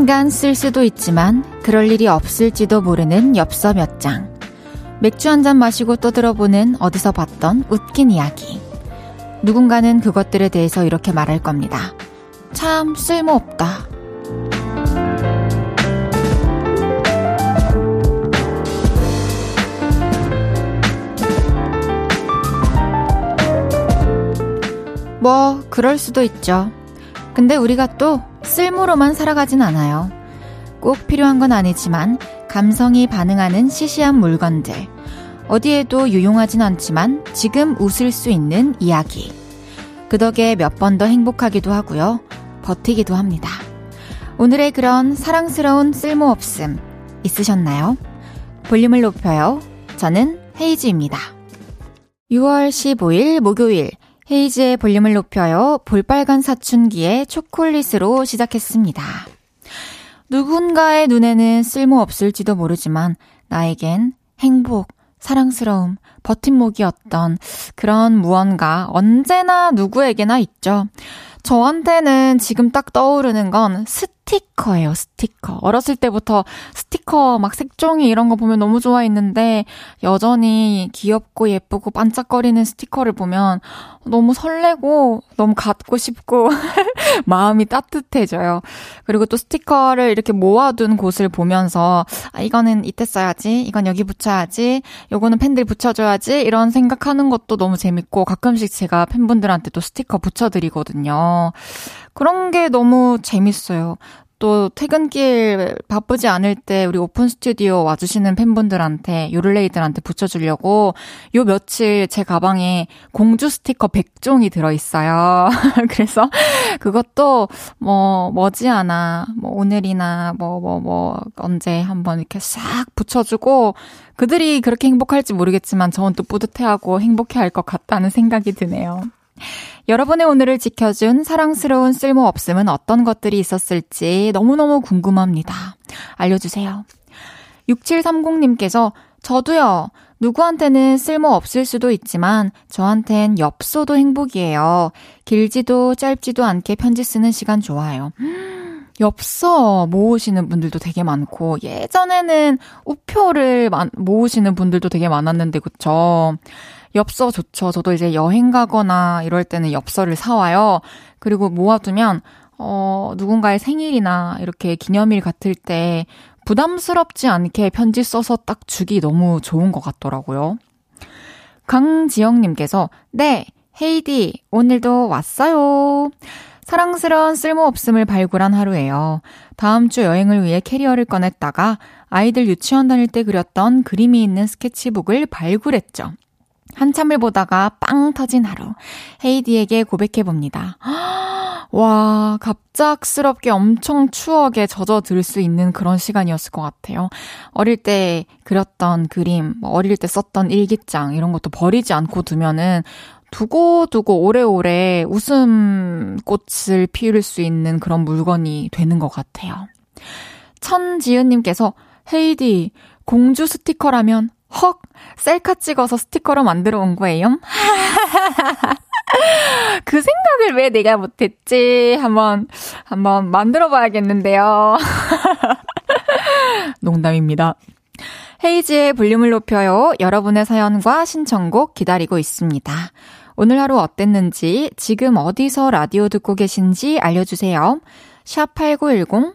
언젠간 쓸 수도 있지만 그럴 일이 없을지도 모르는 엽서 몇 장. 맥주 한 잔 마시고 떠들어보는 어디서 봤던 웃긴 이야기. 누군가는 그것들에 대해서 이렇게 말할 겁니다. 참 쓸모없다. 뭐, 그럴 수도 있죠. 근데 우리가 또 쓸모로만 살아가진 않아요. 꼭 필요한 건 아니지만 감성이 반응하는 시시한 물건들. 어디에도 유용하진 않지만 지금 웃을 수 있는 이야기. 그 덕에 몇 번 더 행복하기도 하고요. 버티기도 합니다. 오늘의 그런 사랑스러운 쓸모없음 있으셨나요? 볼륨을 높여요. 저는 헤이즈입니다. 6월 15일 목요일 헤이즈의 볼륨을 높여요. 볼빨간 사춘기의 초콜릿으로 시작했습니다. 누군가의 눈에는 쓸모없을지도 모르지만 나에겐 행복, 사랑스러움, 버팀목이었던 그런 무언가 언제나 누구에게나 있죠. 저한테는 지금 딱 떠오르는 건 스 티커예요, 스티커. 어렸을 때부터 스티커 막 색종이 이런 거 보면 너무 좋아했는데 여전히 귀엽고 예쁘고 반짝거리는 스티커를 보면 너무 설레고 너무 갖고 싶고 마음이 따뜻해져요. 그리고 또 스티커를 이렇게 모아둔 곳을 보면서 아, 이거는 이때 써야지, 이건 여기 붙여야지, 요거는 팬들 붙여줘야지 이런 생각하는 것도 너무 재밌고 가끔씩 제가 팬분들한테 또 스티커 붙여드리거든요. 그런 게 너무 재밌어요. 또 퇴근길 바쁘지 않을 때 우리 오픈 스튜디오 와주시는 팬분들한테 요를레이들한테 붙여주려고 요 며칠 제 가방에 공주 스티커 100종이 들어있어요. 그래서 그것도 뭐 머지않아 뭐 오늘이나 뭐 뭐뭐 뭐, 뭐 언제 한번 이렇게 싹 붙여주고 그들이 그렇게 행복할지 모르겠지만 저는 또 뿌듯해하고 행복해할 것 같다는 생각이 드네요. 여러분의 오늘을 지켜준 사랑스러운 쓸모 없음은 어떤 것들이 있었을지 너무너무 궁금합니다. 알려주세요. 6730님께서 저도요. 누구한테는 쓸모 없을 수도 있지만 저한텐 엽서도 행복이에요. 길지도 짧지도 않게 편지 쓰는 시간 좋아요. 엽서 모으시는 분들도 되게 많고 예전에는 우표를 모으시는 분들도 되게 많았는데 그쵸? 엽서 좋죠. 저도 이제 여행 가거나 이럴 때는 엽서를 사와요. 그리고 모아두면, 어, 누군가의 생일이나 이렇게 기념일 같을 때 부담스럽지 않게 편지 써서 딱 주기 너무 좋은 것 같더라고요. 강지영님께서, 네, 헤이디, 오늘도 왔어요. 사랑스러운 쓸모없음을 발굴한 하루예요. 다음 주 여행을 위해 캐리어를 꺼냈다가 아이들 유치원 다닐 때 그렸던 그림이 있는 스케치북을 발굴했죠. 한참을 보다가 빵 터진 하루. 헤이디에게 고백해봅니다. 와, 갑작스럽게 엄청 추억에 젖어들 수 있는 그런 시간이었을 것 같아요. 어릴 때 그렸던 그림, 뭐 어릴 때 썼던 일기장, 이런 것도 버리지 않고 두면은 두고 두고 오래오래 웃음꽃을 피울 수 있는 그런 물건이 되는 것 같아요. 천지은님께서 헤이디, 공주 스티커라면 헉! 셀카 찍어서 스티커로 만들어 온 거예요? 그 생각을 왜 내가 못했지? 한번, 한번 만들어 봐야겠는데요. 농담입니다. 헤이지의 볼륨을 높여요. 여러분의 사연과 신청곡 기다리고 있습니다. 오늘 하루 어땠는지, 지금 어디서 라디오 듣고 계신지 알려주세요. 샵 8910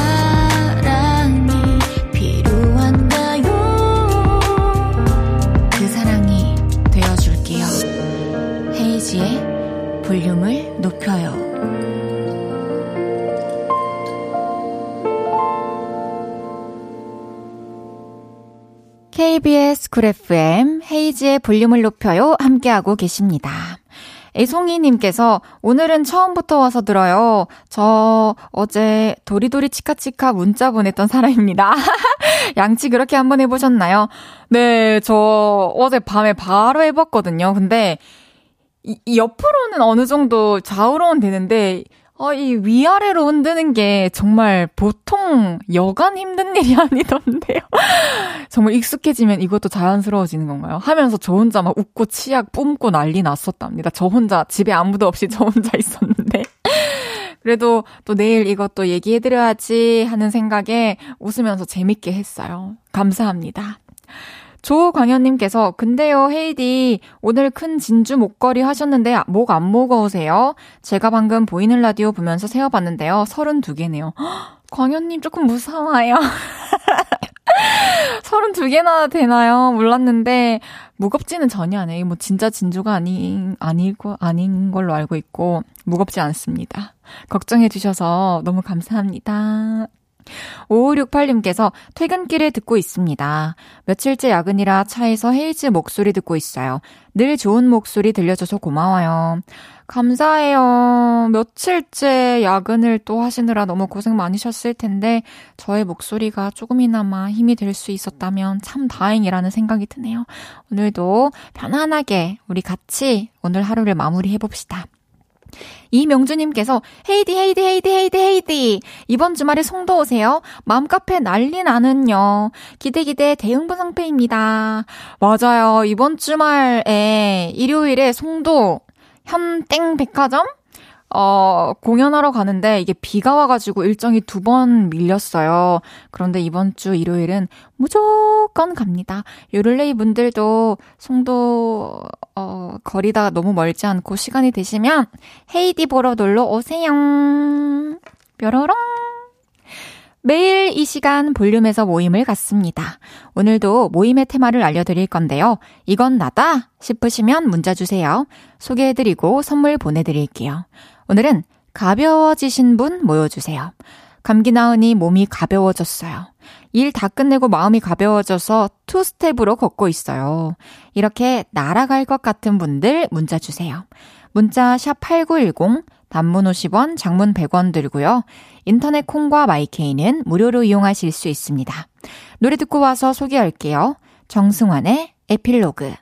볼륨을 높여요. KBS 쿨 FM 헤이즈의 볼륨을 높여요 함께하고 계십니다. 애송이님께서 오늘은 처음부터 와서 들어요. 저 어제 도리도리 치카치카 문자 보냈던 사람입니다. 양치 그렇게 한번 해보셨나요? 네, 저 어제 밤에 바로 해봤거든요. 근데 이, 이 옆으로는 어느 정도 좌우로는 되는데, 어, 이 위아래로 흔드는 게 정말 보통 여간 힘든 일이 아니던데요. 정말 익숙해지면 이것도 자연스러워지는 건가요? 하면서 저 혼자 막 웃고 치약 뿜고 난리 났었답니다. 저 혼자 집에 아무도 없이 저 혼자 있었는데. 그래도 또 내일 이것도 얘기해드려야지 하는 생각에 웃으면서 재밌게 했어요. 감사합니다. 조광현님께서, 근데요, 헤이디, 오늘 큰 진주 목걸이 하셨는데, 목 안 무거우세요? 제가 방금 보이는 라디오 보면서 세어봤는데요, 32개네요. 광현님 조금 무서워요. 32개나 되나요? 몰랐는데, 무겁지는 전혀 않아요. 뭐, 진짜 진주가 아닌, 아니고, 아닌 걸로 알고 있고, 무겁지 않습니다. 걱정해 주셔서 너무 감사합니다. 5568님께서 퇴근길에 듣고 있습니다. 며칠째 야근이라 차에서 헤이즈 목소리 듣고 있어요. 늘 좋은 목소리 들려줘서 고마워요. 감사해요. 며칠째 야근을 또 하시느라 너무 고생 많으셨을 텐데, 저의 목소리가 조금이나마 힘이 될 수 있었다면 참 다행이라는 생각이 드네요. 오늘도 편안하게 우리 같이 오늘 하루를 마무리해봅시다. 이명주님께서 헤이디 헤이디 헤이디 헤이디 헤이디 이번 주말에 송도 오세요. 맘카페 난리 나는요. 기대 기대 대응부 상태입니다. 맞아요. 이번 주말에 일요일에 송도 현땡 백화점 어, 공연하러 가는데 이게 비가 와가지고 일정이 두 번 밀렸어요. 그런데 이번 주 일요일은 무조건 갑니다. 요를레이 분들도 송도, 어, 거리가 너무 멀지 않고 시간이 되시면 헤이디 보러 놀러 오세요. 뾰로롱. 매일 이 시간 볼륨에서 모임을 갖습니다. 오늘도 모임의 테마를 알려드릴 건데요. 이건 나다 싶으시면 문자 주세요. 소개해드리고 선물 보내드릴게요. 오늘은 가벼워지신 분 모여주세요. 감기 나으니 몸이 가벼워졌어요. 일 다 끝내고 마음이 가벼워져서 투 스텝으로 걷고 있어요. 이렇게 날아갈 것 같은 분들 문자 주세요. 문자 샵 8910 단문 50원, 장문 100원 들고요. 인터넷 콩과 마이케이는 무료로 이용하실 수 있습니다. 노래 듣고 와서 소개할게요. 정승환의 에필로그.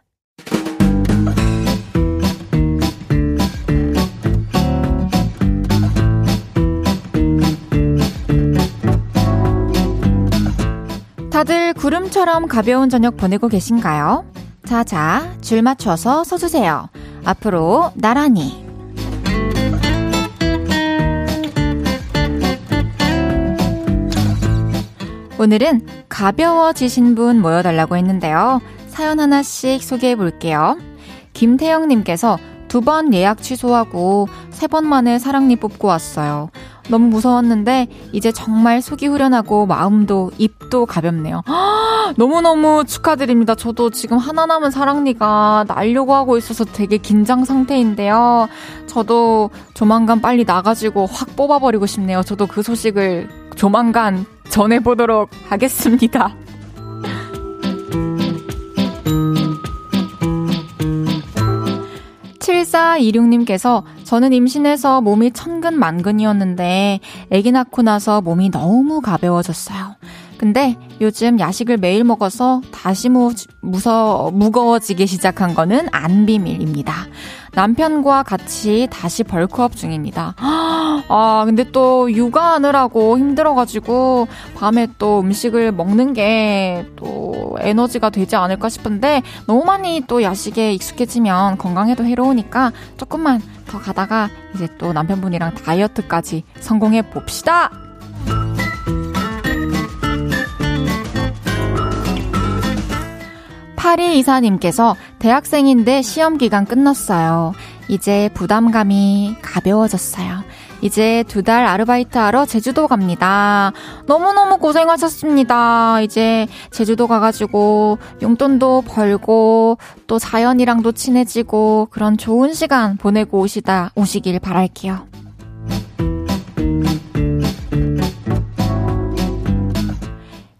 다들 구름처럼 가벼운 저녁 보내고 계신가요? 자 자, 줄 맞춰서 서주세요. 앞으로 나란히. 오늘은 가벼워지신 분 모여달라고 했는데요. 사연 하나씩 소개해 볼게요. 김태영님께서 두 번 예약 취소하고 세 번 만에 사랑니 뽑고 왔어요. 너무 무서웠는데 이제 정말 속이 후련하고 마음도 입도 가볍네요. 너무너무 축하드립니다. 저도 지금 하나 남은 사랑니가 날려고 하고 있어서 되게 긴장 상태인데요. 저도 조만간 빨리 나가지고 확 뽑아버리고 싶네요. 저도 그 소식을 조만간 전해보도록 하겠습니다. 7426님께서 저는 임신해서 몸이 천근만근이었는데 아기 낳고 나서 몸이 너무 가벼워졌어요. 근데 요즘 야식을 매일 먹어서 다시 무, 무서, 무거워지기 시작한 거는 안 비밀입니다. 남편과 같이 다시 벌크업 중입니다. 아, 근데 또 육아하느라고 힘들어가지고 밤에 또 음식을 먹는 게 또 에너지가 되지 않을까 싶은데 너무 많이 또 야식에 익숙해지면 건강에도 해로우니까 조금만 더 가다가 이제 또 남편분이랑 다이어트까지 성공해 봅시다! 파리 이사님께서 대학생인데 시험 기간 끝났어요. 이제 부담감이 가벼워졌어요. 이제 두 달 아르바이트 하러 제주도 갑니다. 너무너무 고생하셨습니다. 이제 제주도 가가지고 용돈도 벌고 또 자연이랑도 친해지고 그런 좋은 시간 보내고 오시다 오시길 바랄게요.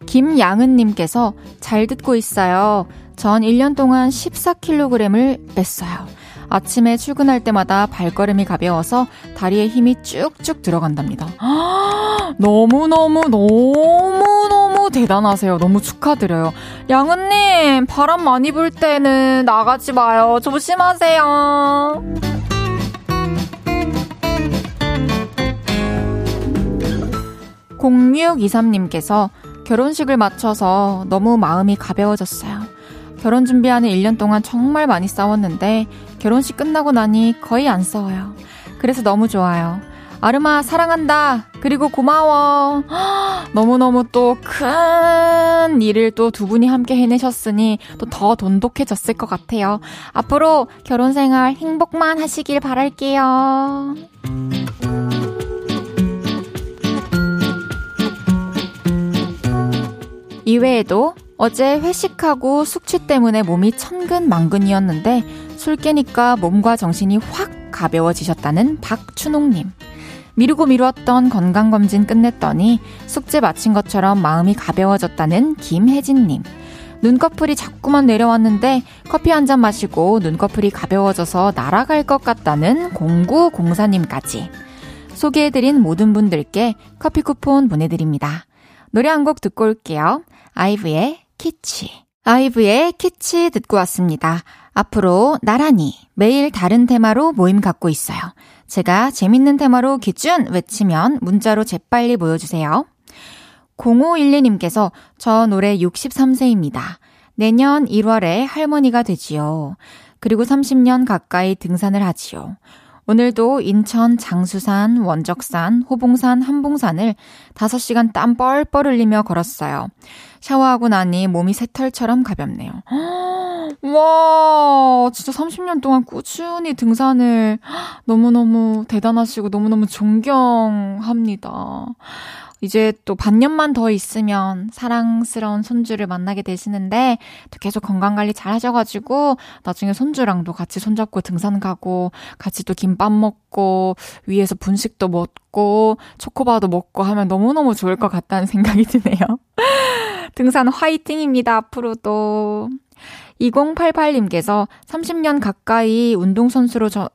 김양은님께서 잘 듣고 있어요. 전 1년 동안 14kg을 뺐어요. 아침에 출근할 때마다 발걸음이 가벼워서 다리에 힘이 쭉쭉 들어간답니다. 너무너무, 너무너무 너무 대단하세요. 너무 축하드려요. 양은님, 바람 많이 불 때는 나가지 마요. 조심하세요. 0623님께서 결혼식을 마쳐서 너무 마음이 가벼워졌어요. 결혼 준비하는 1년 동안 정말 많이 싸웠는데 결혼식 끝나고 나니 거의 안 싸워요. 그래서 너무 좋아요. 아르마 사랑한다. 그리고 고마워. 너무너무 또 큰 일을 또 두 분이 함께 해내셨으니 또 더 돈독해졌을 것 같아요. 앞으로 결혼 생활 행복만 하시길 바랄게요. 이외에도 어제 회식하고 숙취 때문에 몸이 천근만근이었는데 술 깨니까 몸과 정신이 확 가벼워지셨다는 박춘옥님. 미루고 미루었던 건강검진 끝냈더니 숙제 마친 것처럼 마음이 가벼워졌다는 김혜진님. 눈꺼풀이 자꾸만 내려왔는데 커피 한 잔 마시고 눈꺼풀이 가벼워져서 날아갈 것 같다는 0904님까지. 소개해드린 모든 분들께 커피 쿠폰 보내드립니다. 노래 한 곡 듣고 올게요. 아이브의 키치. 아이브의 키치 듣고 왔습니다. 앞으로 나란히 매일 다른 테마로 모임 갖고 있어요. 제가 재밌는 테마로 기준 외치면 문자로 재빨리 모여주세요. 0512님께서 저 올해 63세입니다. 내년 1월에 할머니가 되지요. 그리고 30년 가까이 등산을 하지요. 오늘도 인천 장수산, 원적산, 호봉산, 한봉산을 5시간 땀 뻘뻘 흘리며 걸었어요. 샤워하고 나니 몸이 새털처럼 가볍네요. 와, 진짜 30년 동안 꾸준히 등산을 너무너무 대단하시고 너무너무 존경합니다. 이제 또 반년만 더 있으면 사랑스러운 손주를 만나게 되시는데 또 계속 건강 관리 잘 하셔가지고 나중에 손주랑도 같이 손잡고 등산 가고 같이 또 김밥 먹고 위에서 분식도 먹고 초코바도 먹고 하면 너무너무 좋을 것 같다는 생각이 드네요. 등산 화이팅입니다. 앞으로도. 2088님께서 30년 가까이 운동선수로 저,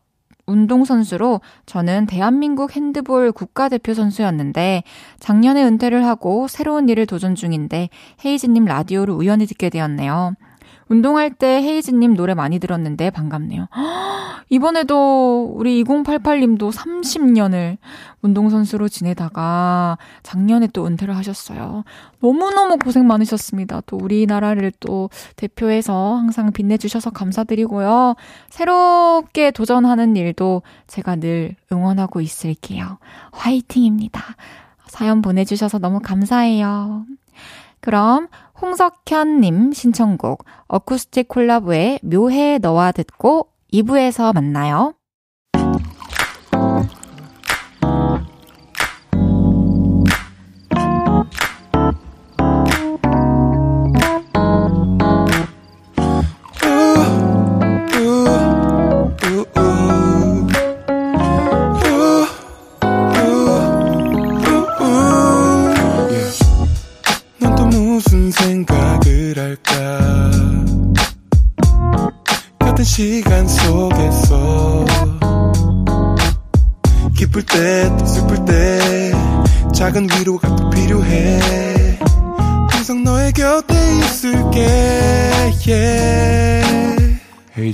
운동선수로 저는 대한민국 핸드볼 국가대표 선수였는데 작년에 은퇴를 하고 새로운 일을 도전 중인데 헤이즈님 라디오를 우연히 듣게 되었네요. 운동할 때 헤이즈님 노래 많이 들었는데 반갑네요. 이번에도 우리 2088님도 30년을 운동선수로 지내다가 작년에 또 은퇴를 하셨어요. 너무너무 고생 많으셨습니다. 또 우리나라를 또 대표해서 항상 빛내주셔서 감사드리고요. 새롭게 도전하는 일도 제가 늘 응원하고 있을게요. 화이팅입니다. 사연 보내주셔서 너무 감사해요. 그럼 홍석현님 신청곡 어쿠스틱 콜라보의 묘해 너와 듣고 2부에서 만나요.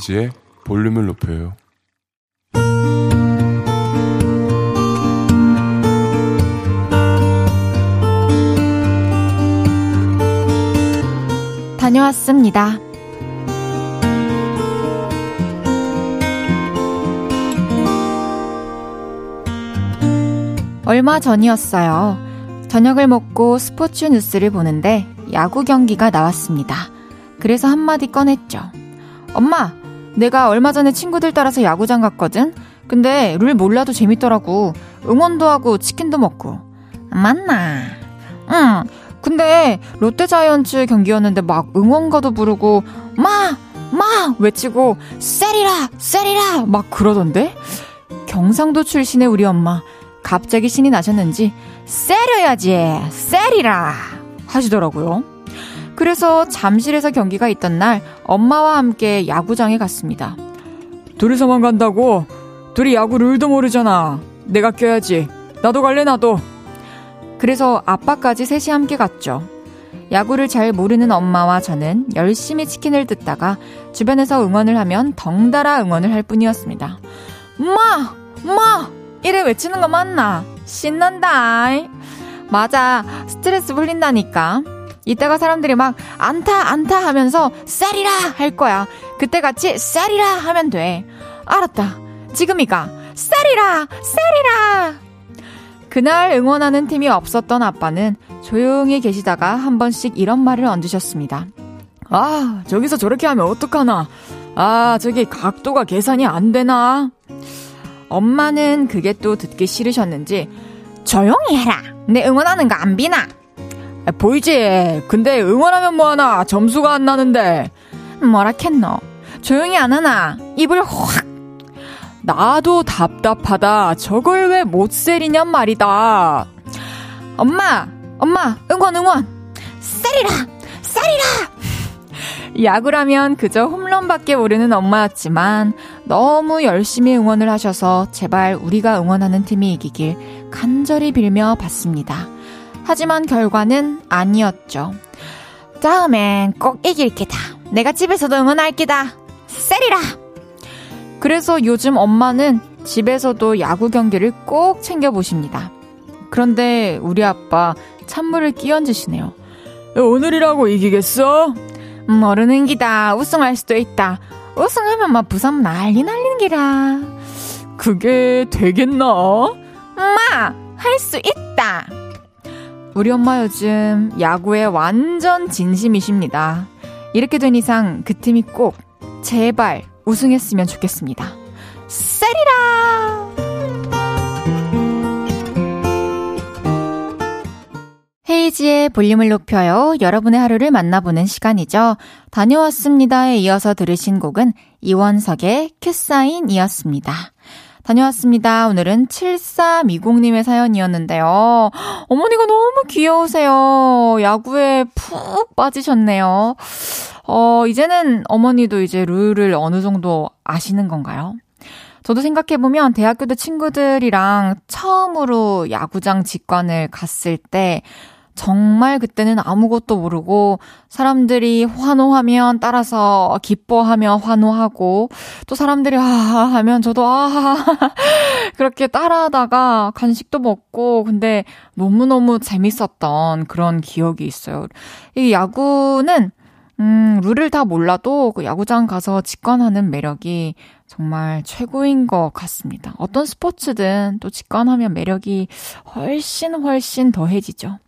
헤이지의 볼륨을 높여요 다녀왔습니다. 얼마 전이었어요. 저녁을 먹고 스포츠 뉴스를 보는데 야구 경기가 나왔습니다. 그래서 한마디 꺼냈죠. 엄마, 내가 얼마 전에 친구들 따라서 야구장 갔거든? 근데 룰 몰라도 재밌더라고. 응원도 하고 치킨도 먹고. 맞나? 응. 근데 롯데 자이언츠 경기였는데 막 응원가도 부르고 마! 마! 외치고 세리라! 세리라! 막 그러던데? 경상도 출신의 우리 엄마. 갑자기 신이 나셨는지 세려야지 세리라 하시더라고요. 그래서 잠실에서 경기가 있던 날 엄마와 함께 야구장에 갔습니다. 둘이서만 간다고? 둘이 야구 룰도 모르잖아. 내가 껴야지. 나도 갈래 나도. 그래서 아빠까지 셋이 함께 갔죠. 야구를 잘 모르는 엄마와 저는 열심히 치킨을 뜯다가 주변에서 응원을 하면 덩달아 응원을 할 뿐이었습니다. 마! 마! 이래 외치는 거 맞나? 신난다. 맞아. 스트레스 풀린다니까. 이따가 사람들이 막 안타 안타 하면서 쌀이라 할 거야. 그때 같이 쌀이라 하면 돼. 알았다. 지금이가 쌀이라 쌀이라. 그날 응원하는 팀이 없었던 아빠는 조용히 계시다가 한 번씩 이런 말을 얹으셨습니다. 아, 저기서 저렇게 하면 어떡하나. 아, 저기 각도가 계산이 안 되나. 엄마는 그게 또 듣기 싫으셨는지 조용히 해라. 내 응원하는 거 안 비나. 아, 보이지? 근데 응원하면 뭐하나? 점수가 안 나는데. 뭐라 캤노? 조용히 안 하나? 입을 확. 나도 답답하다. 저걸 왜 못 세리냔 말이다. 엄마, 엄마, 응원, 응원. 세리라, 세리라. 야구라면 그저 홈런밖에 모르는 엄마였지만 너무 열심히 응원을 하셔서 제발 우리가 응원하는 팀이 이기길 간절히 빌며 봤습니다. 하지만 결과는 아니었죠. 다음엔 꼭 이길 게다. 내가 집에서도 응원할 게다. 세리라! 그래서 요즘 엄마는 집에서도 야구 경기를 꼭 챙겨보십니다. 그런데 우리 아빠 찬물을 끼얹으시네요. 오늘이라고 이기겠어? 모르는 기다. 우승할 수도 있다. 우승하면 막 부산 난리 날리는 기라. 그게 되겠나? 엄마, 할 수 있다. 우리 엄마 요즘 야구에 완전 진심이십니다. 이렇게 된 이상 그 팀이 꼭 제발 우승했으면 좋겠습니다. 세리라! 헤이지의 볼륨을 높여요. 여러분의 하루를 만나보는 시간이죠. 다녀왔습니다에 이어서 들으신 곡은 이원석의 큐사인이었습니다. 다녀왔습니다. 오늘은 7320님의 사연이었는데요. 어머니가 너무 귀여우세요. 야구에 푹 빠지셨네요. 어, 이제는 어머니도 이제 룰을 어느 정도 아시는 건가요? 저도 생각해보면 대학교 때 친구들이랑 처음으로 야구장 직관을 갔을 때 정말 그때는 아무것도 모르고 사람들이 환호하면 따라서 기뻐하며 환호하고 또 사람들이 아 하면 저도 아 그렇게 따라하다가 간식도 먹고 근데 너무너무 재밌었던 그런 기억이 있어요. 이 야구는 음, 룰을 다 몰라도 그 야구장 가서 직관하는 매력이 정말 최고인 것 같습니다. 어떤 스포츠든 또 직관하면 매력이 훨씬 훨씬 더해지죠.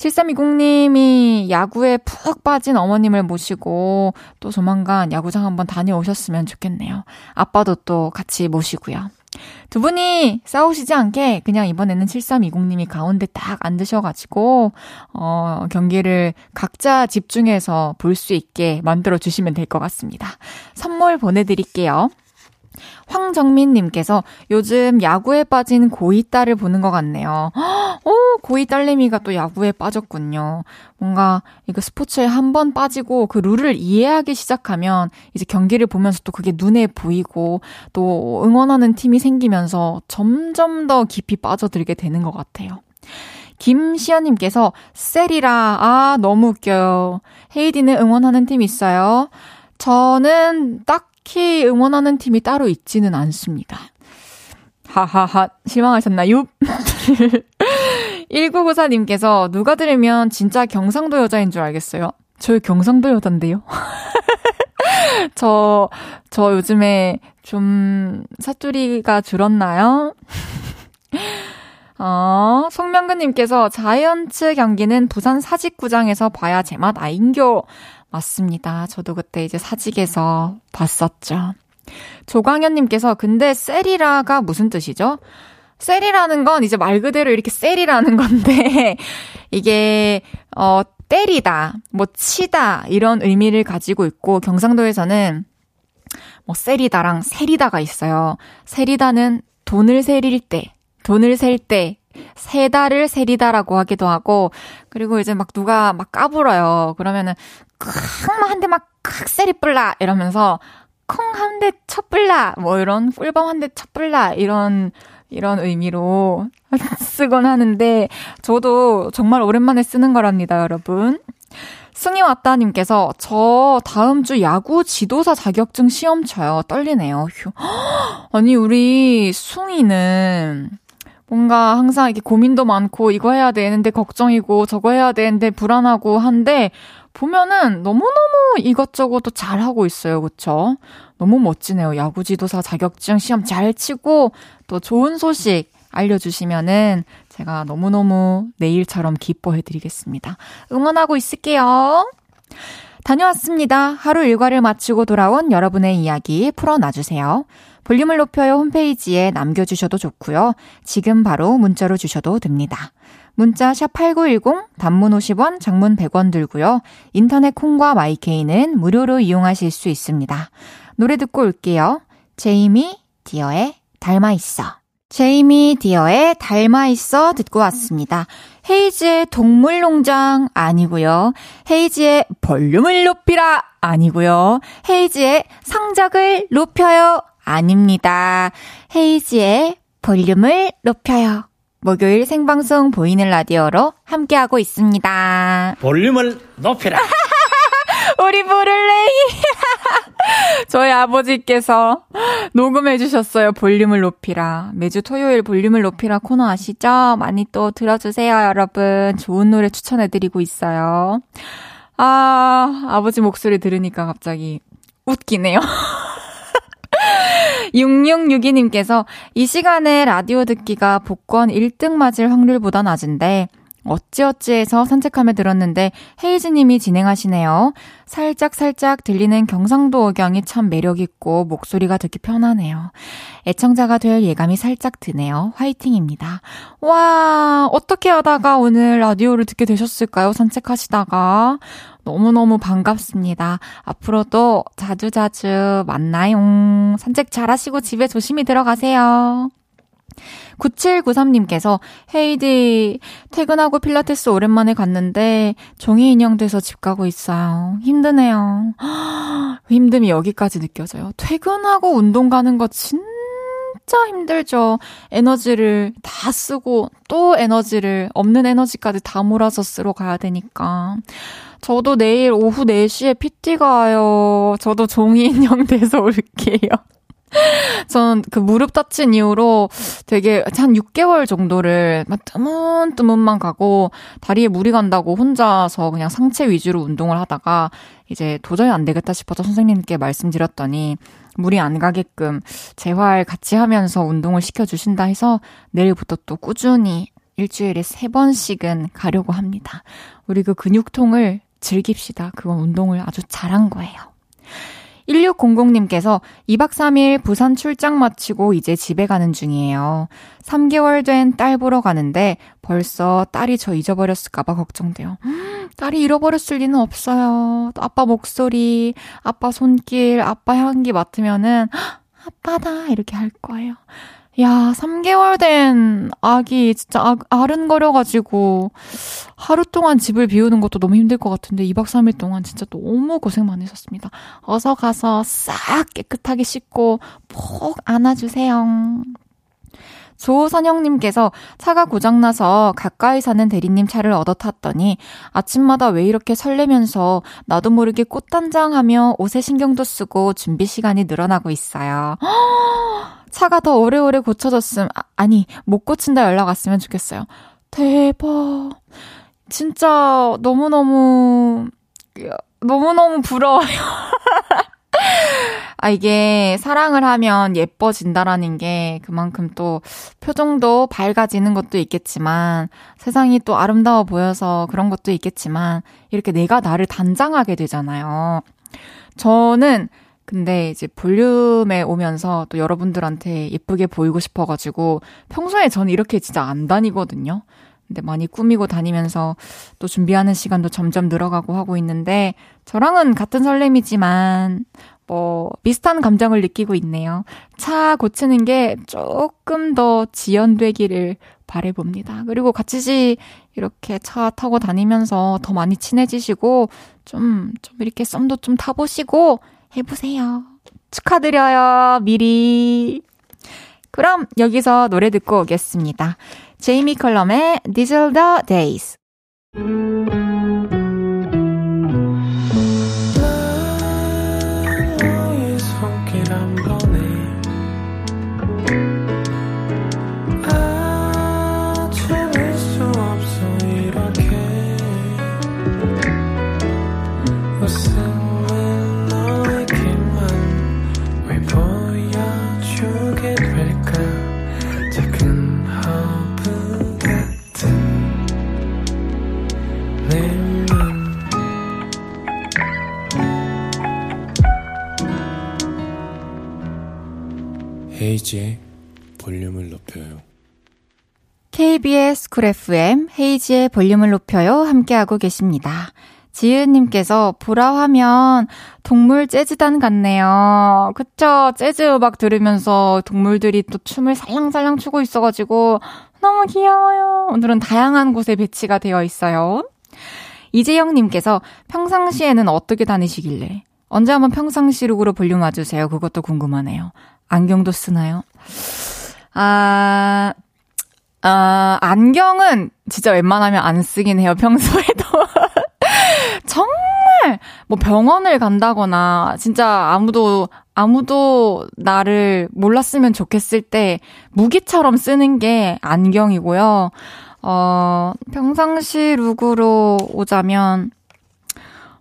7320님이 야구에 푹 빠진 어머님을 모시고 또 조만간 야구장 한번 다녀오셨으면 좋겠네요. 아빠도 또 같이 모시고요. 두 분이 싸우시지 않게 그냥 이번에는 7320님이 가운데 딱 앉으셔가지고, 어, 경기를 각자 집중해서 볼 수 있게 만들어 주시면 될 것 같습니다. 선물 보내드릴게요. 황정민님께서 요즘 야구에 빠진 고2 딸을 보는 것 같네요. 오, 고2 딸내미가 또 야구에 빠졌군요. 뭔가 이거 스포츠에 한 번 빠지고 그 룰을 이해하기 시작하면 이제 경기를 보면서 또 그게 눈에 보이고 또 응원하는 팀이 생기면서 점점 더 깊이 빠져들게 되는 것 같아요. 김시연님께서 셀이라, 아, 너무 웃겨요. 헤이디는 응원하는 팀 있어요? 저는 딱 딱히 응원하는 팀이 따로 있지는 않습니다. 하하하, 실망하셨나요? 1994님께서 누가 들으면 진짜 경상도 여자인 줄 알겠어요. 저 경상도 여잔데요? 저, 저 요즘에 좀 사투리가 줄었나요? 어, 송명근님께서 자이언츠 경기는 부산 사직구장에서 봐야 제맛 아인교. 맞습니다. 저도 그때 이제 사직에서 봤었죠. 조광현님께서 근데 셀이라가 무슨 뜻이죠? 셀이라는 건 이제 말 그대로 이렇게 셀이라는 건데 이게 어 때리다, 뭐 치다 이런 의미를 가지고 있고 경상도에서는 뭐 셀이다랑 세리다가 있어요. 세리다는 돈을 세릴 때, 돈을 셀 때, 세다를 세리다라고 하기도 하고, 그리고 이제 막 누가 막 까불어요. 그러면은 쿵한 대 막 칵 세리 뿔라 이러면서 콩 한대 쳤뿔라 뭐 이런 꿀밤 한대 쳤뿔라 이런 이런 의미로 쓰곤 하는데 저도 정말 오랜만에 쓰는 거랍니다, 여러분. 승희 왔다님께서 저 다음 주 야구 지도사 자격증 시험 쳐요. 떨리네요. 휴. 아니, 우리 숭이는 뭔가 항상 이렇게 고민도 많고 이거 해야 되는데 걱정이고 저거 해야 되는데 불안하고 한데 보면은 너무너무 이것저것 도 잘하고 있어요. 그쵸? 너무 멋지네요. 야구 지도사 자격증 시험 잘 치고 또 좋은 소식 알려주시면은 제가 너무너무 내일처럼 기뻐해 드리겠습니다. 응원하고 있을게요. 다녀왔습니다. 하루 일과를 마치고 돌아온 여러분의 이야기 풀어놔주세요. 볼륨을 높여요 홈페이지에 남겨주셔도 좋고요. 지금 바로 문자로 주셔도 됩니다. 문자 샵 8910 단문 50원, 장문 100원 들고요. 인터넷 콩과 마이케이는 무료로 이용하실 수 있습니다. 노래 듣고 올게요. 제이미 디어의 닮아 있어. 제이미 디어의 닮아 있어 듣고 왔습니다. 헤이즈의 동물 농장 아니고요. 헤이즈의 볼륨을 높이라 아니고요. 헤이즈의 성적을 높여요 아닙니다. 헤이즈의 볼륨을 높여요. 목요일 생방송 보이는 라디오로 함께하고 있습니다. 볼륨을 높여라. 우리 부를레이. 저희 아버지께서 녹음해 주셨어요. 볼륨을 높이라. 매주 토요일 볼륨을 높이라 코너 아시죠? 많이 또 들어주세요, 여러분. 좋은 노래 추천해 드리고 있어요. 아, 아버지 목소리 들으니까 갑자기 웃기네요. 6662님께서 이 시간에 라디오 듣기가 복권 1등 맞을 확률보다 낮은데 어찌어찌해서 산책하며 들었는데 헤이즈님이 진행하시네요. 살짝살짝 살짝 들리는 경상도 억양이 참 매력있고 목소리가 듣기 편하네요. 애청자가 될 예감이 살짝 드네요. 화이팅입니다. 와, 어떻게 하다가 오늘 라디오를 듣게 되셨을까요? 산책하시다가. 너무너무 반갑습니다. 앞으로도 자주자주 만나요. 산책 잘 하시고 집에 조심히 들어가세요. 9793님께서 헤이디 퇴근하고 필라테스 오랜만에 갔는데 종이 인형 돼서 집 가고 있어요. 힘드네요. 힘듦이 여기까지 느껴져요. 퇴근하고 운동 가는 거 진짜 힘들죠. 에너지를 다 쓰고 또 에너지를 없는 에너지까지 다 몰아서 쓰러 가야 되니까. 저도 내일 오후 4시에 PT 가요. 저도 종이 인형 돼서 올게요. 전 그 무릎 다친 이후로 되게 한 6개월 정도를 막 뜨문뜨문만 가고 다리에 물이 간다고 혼자서 그냥 상체 위주로 운동을 하다가 이제 도저히 안 되겠다 싶어서 선생님께 말씀드렸더니 물이 안 가게끔 재활 같이 하면서 운동을 시켜주신다 해서 내일부터 또 꾸준히 일주일에 3번씩은 가려고 합니다. 우리 그 근육통을 즐깁시다. 그건 운동을 아주 잘한 거예요. 1600님께서 2박 3일 부산 출장 마치고 이제 집에 가는 중이에요. 3개월 된 딸 보러 가는데 벌써 딸이 저 잊어버렸을까봐 걱정돼요. 딸이 잃어버렸을 리는 없어요. 아빠 목소리, 아빠 손길, 아빠 향기 맡으면은 아빠다 이렇게 할 거예요. 야, 3개월 된 아기 진짜 아, 아른거려가지고 하루 동안 집을 비우는 것도 너무 힘들 것 같은데 2박 3일 동안 진짜 너무 고생 많으셨습니다. 어서 가서 싹 깨끗하게 씻고 푹 안아주세요. 조선영님께서 차가 고장나서 가까이 사는 대리님 차를 얻어 탔더니 아침마다 왜 이렇게 설레면서 나도 모르게 꽃단장하며 옷에 신경도 쓰고 준비 시간이 늘어나고 있어요. 차가 더 오래오래 고쳐졌음, 아, 니못 고친다 연락 왔으면 좋겠어요. 대박. 진짜 너무너무, 너무너무 부러워요. 아, 이게 사랑을 하면 예뻐진다라는 게 그만큼 또 표정도 밝아지는 것도 있겠지만 세상이 또 아름다워 보여서 그런 것도 있겠지만 이렇게 내가 나를 단장하게 되잖아요. 저는 근데 이제 볼륨에 오면서 또 여러분들한테 예쁘게 보이고 싶어가지고 평소에 저는 이렇게 진짜 안 다니거든요. 근데 많이 꾸미고 다니면서 또 준비하는 시간도 점점 늘어가고 하고 있는데 저랑은 같은 설렘이지만 뭐 비슷한 감정을 느끼고 있네요. 차 고치는 게 조금 더 지연되기를 바래봅니다. 그리고 같이 이렇게 차 타고 다니면서 더 많이 친해지시고 좀, 좀 이렇게 썸도 좀 타보시고 해보세요. 축하드려요, 미리. 그럼 여기서 노래 듣고 오겠습니다. 제이미 컬럼의 These Are the Days. 헤이즈의 볼륨을 높여요. KBS 쿨 FM 헤이즈의 볼륨을 높여요 함께하고 계십니다. 지은님께서 보라 화면 동물 재즈단 같네요. 그쵸? 재즈 음악 들으면서 동물들이 또 춤을 살랑살랑 추고 있어가지고 너무 귀여워요. 오늘은 다양한 곳에 배치가 되어 있어요. 이재영님께서 평상시에는 어떻게 다니시길래? 언제 한번 평상시 룩으로 볼륨 와주세요. 그것도 궁금하네요. 안경도 쓰나요? 아, 아, 안경은 진짜 웬만하면 안 쓰긴 해요. 평소에도. 정말 뭐 병원을 간다거나 진짜 아무도 아무도 나를 몰랐으면 좋겠을 때 무기처럼 쓰는 게 안경이고요. 어, 평상시 룩으로 오자면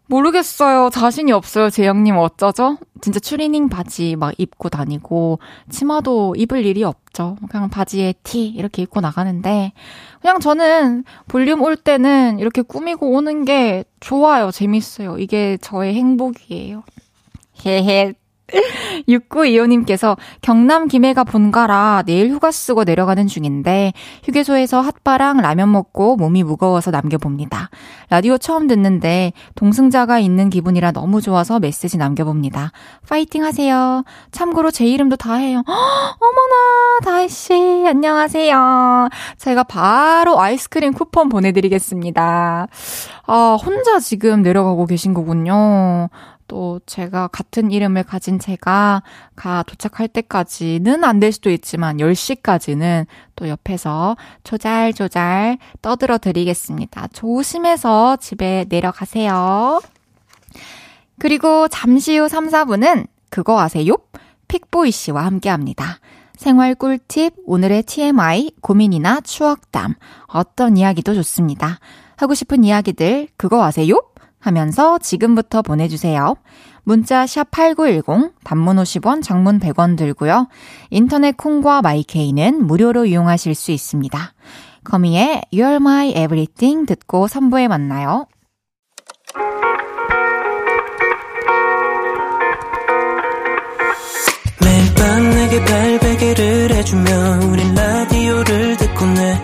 모르겠어요. 자신이 없어요. 재영님 어쩌죠? 진짜 추리닝 바지 막 입고 다니고 치마도 입을 일이 없죠. 그냥 바지에 티 이렇게 입고 나가는데 그냥 저는 볼륨 올 때는 이렇게 꾸미고 오는 게 좋아요. 재밌어요. 이게 저의 행복이에요. 헤헤. 6925님께서 경남 김해가 본가라 내일 휴가 쓰고 내려가는 중인데 휴게소에서 핫바랑 라면 먹고 몸이 무거워서 남겨봅니다. 라디오 처음 듣는데 동승자가 있는 기분이라 너무 좋아서 메시지 남겨봅니다. 파이팅 하세요. 참고로 제 이름도 다해요. 어머나 다혜씨 안녕하세요. 제가 바로 아이스크림 쿠폰 보내드리겠습니다. 아 혼자 지금 내려가고 계신 거군요. 또 제가 같은 이름을 가진 제가 가 도착할 때까지는 안 될 수도 있지만 10시까지는 또 옆에서 조잘조잘 떠들어 드리겠습니다. 조심해서 집에 내려가세요. 그리고 잠시 후 3, 4분은 그거 아세요? 픽보이 씨와 함께 합니다. 생활 꿀팁, 오늘의 TMI, 고민이나 추억담, 어떤 이야기도 좋습니다. 하고 싶은 이야기들, 그거 아세요? 하면서 지금부터 보내주세요. 문자 샵 8910, 단문 50원, 장문 100원 들고요. 인터넷 콩과 마이케이는 무료로 이용하실 수 있습니다. 거미의 You're My Everything 듣고 3부에 만나요. 매일 밤 내게 발베개를 해주며 우린 라디오를 듣고 내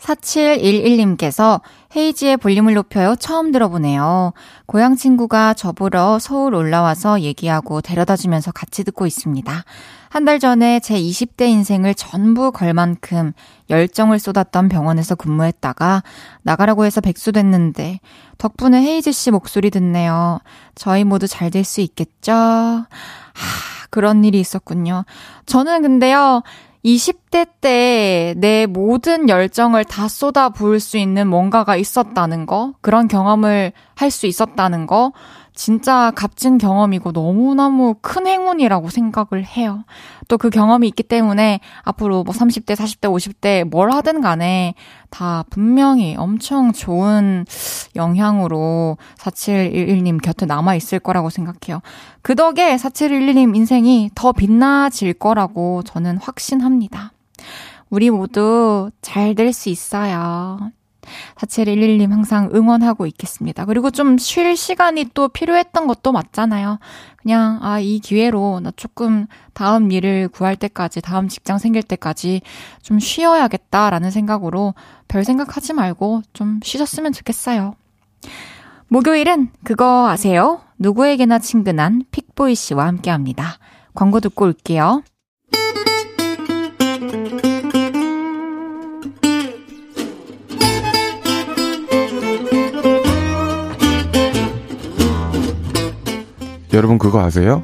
4711님께서 헤이지의 볼륨을 높여요 처음 들어보네요. 고향 친구가 저보러 서울 올라와서 얘기하고 데려다 주면서 같이 듣고 있습니다. 한 달 전에 제 20대 인생을 전부 걸 만큼 열정을 쏟았던 병원에서 근무했다가 나가라고 해서 백수 됐는데 덕분에 헤이지 씨 목소리 듣네요. 저희 모두 잘 될 수 있겠죠? 하, 그런 일이 있었군요. 저는 근데요, 20대 때 내 모든 열정을 다 쏟아 부을 수 있는 뭔가가 있었다는 거, 그런 경험을 할 수 있었다는 거, 진짜 값진 경험이고 너무너무 큰 행운이라고 생각을 해요. 또 그 경험이 있기 때문에 앞으로 뭐 30대, 40대, 50대 뭘 하든 간에 다 분명히 엄청 좋은 영향으로 4711님 곁에 남아있을 거라고 생각해요. 그 덕에 4711님 인생이 더 빛나질 거라고 저는 확신합니다. 우리 모두 잘 될 수 있어요. 4711님 항상 응원하고 있겠습니다. 그리고 좀 쉴 시간이 또 필요했던 것도 맞잖아요. 그냥, 아, 이 기회로 나 조금 다음 일을 구할 때까지, 다음 직장 생길 때까지 좀 쉬어야겠다라는 생각으로 별 생각하지 말고 좀 쉬셨으면 좋겠어요. 목요일은 그거 아세요? 누구에게나 친근한 픽보이 씨와 함께 합니다. 광고 듣고 올게요. 여러분 그거 아세요?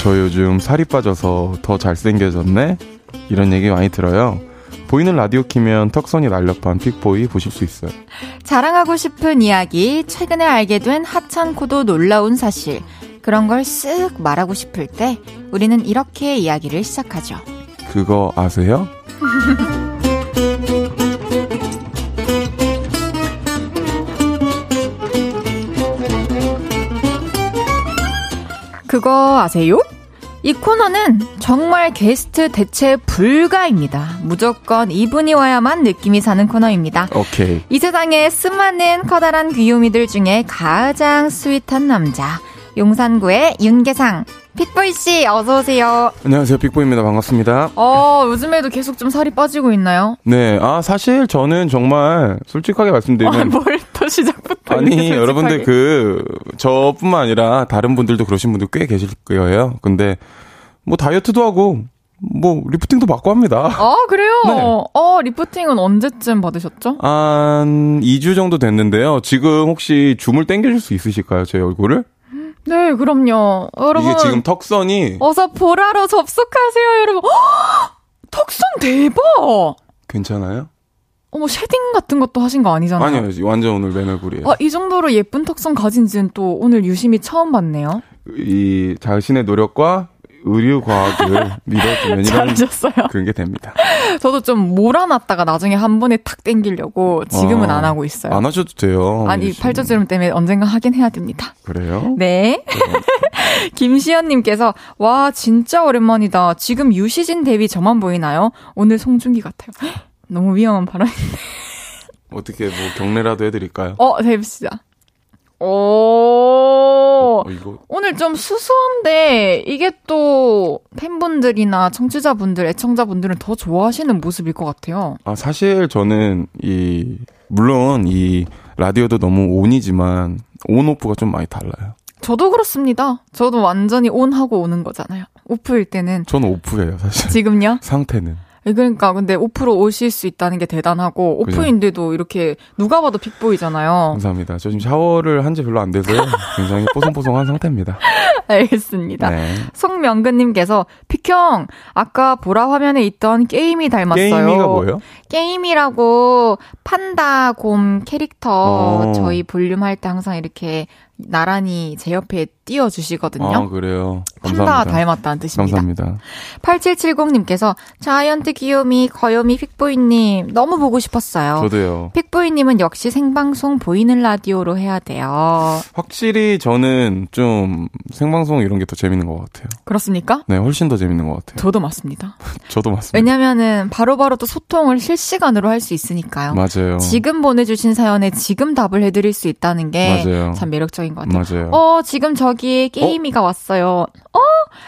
저 요즘 살이 빠져서 더 잘생겨졌네? 이런 얘기 많이 들어요. 보이는 라디오 키면 턱선이 날렵한 픽보이 보실 수 있어요. 자랑하고 싶은 이야기, 최근에 알게 된 하찮고도 놀라운 사실, 그런 걸 쓱 말하고 싶을 때 우리는 이렇게 이야기를 시작하죠. 그거 아세요? 그거 아세요? 이 코너는 정말 게스트 대체 불가입니다. 무조건 이분이 와야만 느낌이 사는 코너입니다. 오케이. 이 세상에 수많은 커다란 귀요미들 중에 가장 스윗한 남자. 용산구의 윤계상. 픽보이 씨, 어서오세요. 안녕하세요. 빅보입니다. 반갑습니다. 어, 요즘에도 계속 좀 살이 빠지고 있나요? 네. 아, 사실 저는 정말 솔직하게 아, 말씀드리면. 뭘또 시작부터. 아니, 여러분들. 그, 저뿐만 아니라 다른 분들도 그러신 분들 꽤 계실 거예요. 근데, 뭐 다이어트도 하고, 뭐 리프팅도 받고 합니다. 아, 그래요? 네. 어, 리프팅은 언제쯤 받으셨죠? 한 2주 정도 됐는데요. 지금 혹시 줌을 당겨줄 수 있으실까요? 제 얼굴을? 네, 그럼요. 여러분. 이게 지금 턱선이 어서 보라로 접속하세요, 여러분. 헉! 턱선 대박! 괜찮아요? 어머, shading 같은 것도 하신 거 아니잖아요. 아니요. 완전 오늘 맨 얼굴이에요. 아, 이 정도로 예쁜 턱선 가진지는 또 오늘 유심히 처음 봤네요. 이 자신의 노력과 의료 과학을 믿어주면 이런 잘하셨어요. 그런 게 됩니다. 저도 좀 몰아놨다가 나중에 한 번에 탁 땡기려고 지금은 어, 안 하고 있어요. 안 하셔도 돼요. 아니. 팔자주름 때문에 언젠가 하긴 해야 됩니다. 그래요? 네. 김시연님께서, 와, 진짜 오랜만이다. 지금 유시진 데뷔 저만 보이나요? 오늘 송중기 같아요. 헉, 너무 위험한 발언. 어떻게 뭐 경례라도 해드릴까요? 어, 해봅시다. 오. 어, 이거 오늘 좀 수수한데, 이게 또 팬분들이나 청취자분들, 애청자분들은 더 좋아하시는 모습일 것 같아요. 아 사실 저는 이 물론 이 라디오도 너무 온이지만 온 오프가 좀 많이 달라요. 저도 그렇습니다. 저도 완전히 온하고 오는 거잖아요. 오프일 때는. 저는 오프예요 사실. 지금요? 상태는 그러니까 근데 오프로 오실 수 있다는 게 대단하고. 오프인데도 이렇게 누가 봐도 픽보이잖아요. 감사합니다. 저 지금 샤워를 한 지 별로 안 돼서요. 굉장히 뽀송뽀송한 상태입니다. 알겠습니다. 네. 송명근님께서 픽형 아까 보라 화면에 있던 게임이 닮았어요. 게임이가 뭐예요? 게임이라고 판다 곰 캐릭터 어. 저희 볼륨 할 때 항상 이렇게 나란히 제 옆에 띄워주시거든요. 아 그래요. 판다 감사합니다. 닮았다는 뜻입니다. 감사합니다. 8770님께서 자이언트 귀요미 거요미 픽보이님 너무 보고 싶었어요. 저도요. 픽보이님은 역시 생방송 보이는 라디오로 해야 돼요. 확실히 저는 좀 생방송 이런 게 더 재밌는 것 같아요. 그렇습니까? 네, 훨씬 더 재밌는 것 같아요. 저도 맞습니다. 저도 맞습니다. 왜냐면은 바로바로 또 소통을 실시간으로 할 수 있으니까요. 맞아요. 지금 보내주신 사연에 지금 답을 해드릴 수 있다는 게. 참 매력적인 것 같아요. 맞아요. 어, 지금 저기 게이미가 왔어요. 어?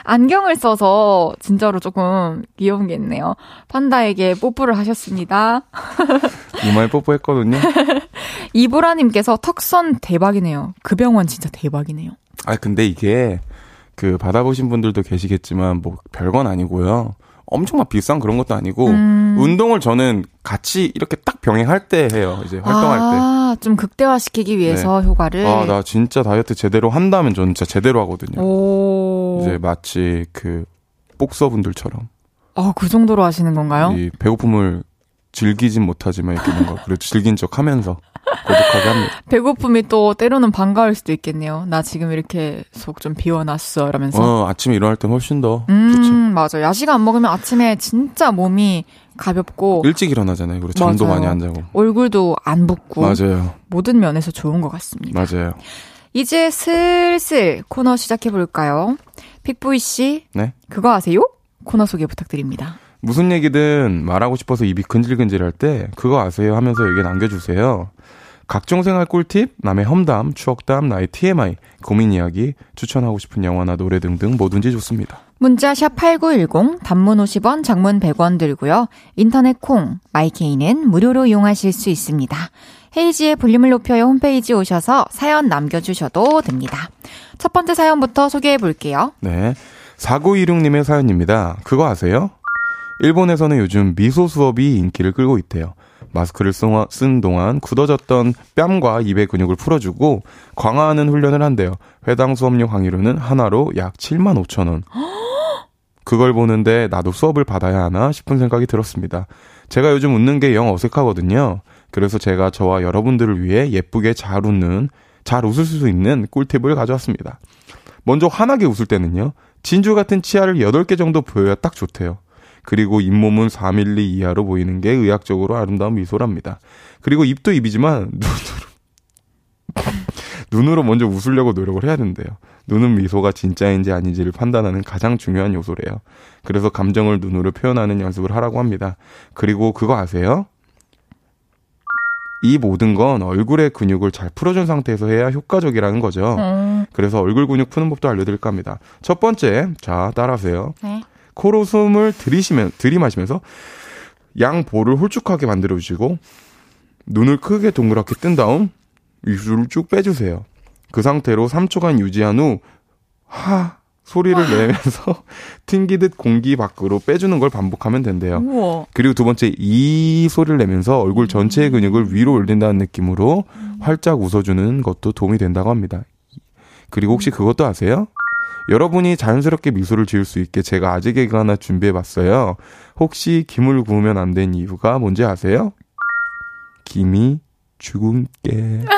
안경을 써서 진짜로 조금 귀여운 게 있네요. 판다에게 뽀뽀를 하셨습니다. 이마에 뽀뽀했거든요. 이보라님께서 턱선 대박이네요. 그 병원 진짜 대박이네요. 아 근데 이게 그 받아보신 분들도 계시겠지만 뭐 별건 아니고요. 엄청 막 비싼 그런 것도 아니고 음. 운동을 저는 같이 이렇게 딱 병행할 때 해요. 이제 활동할 때. 아, 좀 극대화시키기 위해서 효과를. 아, 나 진짜 다이어트 제대로 한다면 저는 진짜 제대로 하거든요. 오. 이제 마치 그 복서분들처럼 아, 그 정도로 하시는 건가요? 이 배고픔을 즐기진 못하지만 이렇게 뭔가 그래도 즐긴 척 하면서 고독하게 합니다. 배고픔이 또 때로는 반가울 수도 있겠네요. 나 지금 이렇게 속 좀 비워놨어. 이러면서. 어, 아침에 일어날 땐 훨씬 더 음, 좋죠. 맞아. 야식 안 먹으면 아침에 진짜 몸이 가볍고 일찍 일어나잖아요. 그리고 잠도 맞아요. 많이 안 자고. 얼굴도 안 붓고 맞아요. 모든 면에서 좋은 것 같습니다. 맞아요. 이제 슬슬 코너 시작해 볼까요? 픽보이 씨, 네. 그거 아세요? 코너 소개 부탁드립니다. 무슨 얘기든 말하고 싶어서 입이 근질근질할 때 그거 아세요 하면서 얘기 남겨주세요. 각종 생활 꿀팁, 남의 험담, 추억담, 나의 TMI, 고민 이야기, 추천하고 싶은 영화나 노래 등등 뭐든지 좋습니다. 문자 샵 8910, 단문 50원, 장문 100원 들고요. 인터넷 콩, 마이케이는 무료로 이용하실 수 있습니다. 헤이지의 볼륨을 높여요 홈페이지 오셔서 사연 남겨주셔도 됩니다. 첫 번째 사연부터 소개해 볼게요. 네. 4926님의 사연입니다. 그거 아세요? 일본에서는 요즘 미소 수업이 인기를 끌고 있대요. 마스크를 쓴- 쓴 동안 굳어졌던 뺨과 입의 근육을 풀어주고 강화하는 훈련을 한대요. 해당 수업료 강의료는 하나로 약 7만 5천 원. 그걸 보는데 나도 수업을 받아야 하나 싶은 생각이 들었습니다. 제가 요즘 웃는 게 영 어색하거든요. 그래서 제가 저와 여러분들을 위해 예쁘게 잘 웃는, 잘 웃을 수 있는 꿀팁을 가져왔습니다. 먼저 환하게 웃을 때는요. 진주 같은 치아를 8개 정도 보여야 딱 좋대요. 그리고 잇몸은 4mm 이하로 보이는 게 의학적으로 아름다운 미소랍니다. 그리고 입도 입이지만 눈으로 눈으로 먼저 웃으려고 노력을 해야 된대요. 눈은 미소가 진짜인지 아닌지를 판단하는 가장 중요한 요소래요. 그래서 감정을 눈으로 표현하는 연습을 하라고 합니다. 그리고 그거 아세요? 이 모든 건 얼굴의 근육을 잘 풀어준 상태에서 해야 효과적이라는 거죠. 음. 그래서 얼굴 근육 푸는 법도 알려드릴까 합니다. 첫 번째, 자, 따라하세요. 네. 코로 숨을 들이시면, 들이마시면서 양 볼을 홀쭉하게 만들어 주시고, 눈을 크게 동그랗게 뜬 다음, 입술을 쭉 빼주세요. 그 상태로 3초간 유지한 후, 하, 소리를 내면서 튕기듯 공기 밖으로 빼주는 걸 반복하면 된대요. 우와. 그리고 두 번째 이 소리를 내면서 얼굴 전체의 근육을 위로 올린다는 느낌으로 활짝 웃어주는 것도 도움이 된다고 합니다. 그리고 혹시 그것도 아세요? 여러분이 자연스럽게 미소를 지을 수 있게 제가 아재 개그 하나 준비해 봤어요. 혹시 김을 구우면 안 된 이유가 뭔지 아세요? 김이 죽은 게.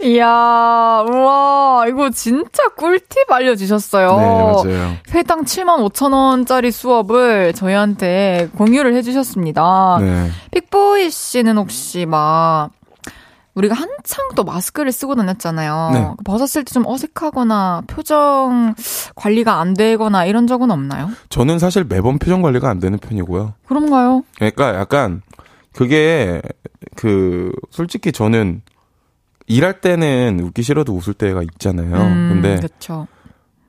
이야, 우와, 이거 진짜 꿀팁 알려주셨어요. 네, 맞아요. 회당 7만 5천 원짜리 수업을 저희한테 공유를 해주셨습니다. 네. 픽보이 씨는 혹시 막, 우리가 한창 또 마스크를 쓰고 다녔잖아요. 네. 벗었을 때 좀 어색하거나 표정 관리가 안 되거나 이런 적은 없나요? 저는 사실 매번 표정 관리가 안 되는 편이고요. 그런가요? 그러니까 약간 그게 그 솔직히 저는 일할 때는 웃기 싫어도 웃을 때가 있잖아요. 음, 근데 그쵸.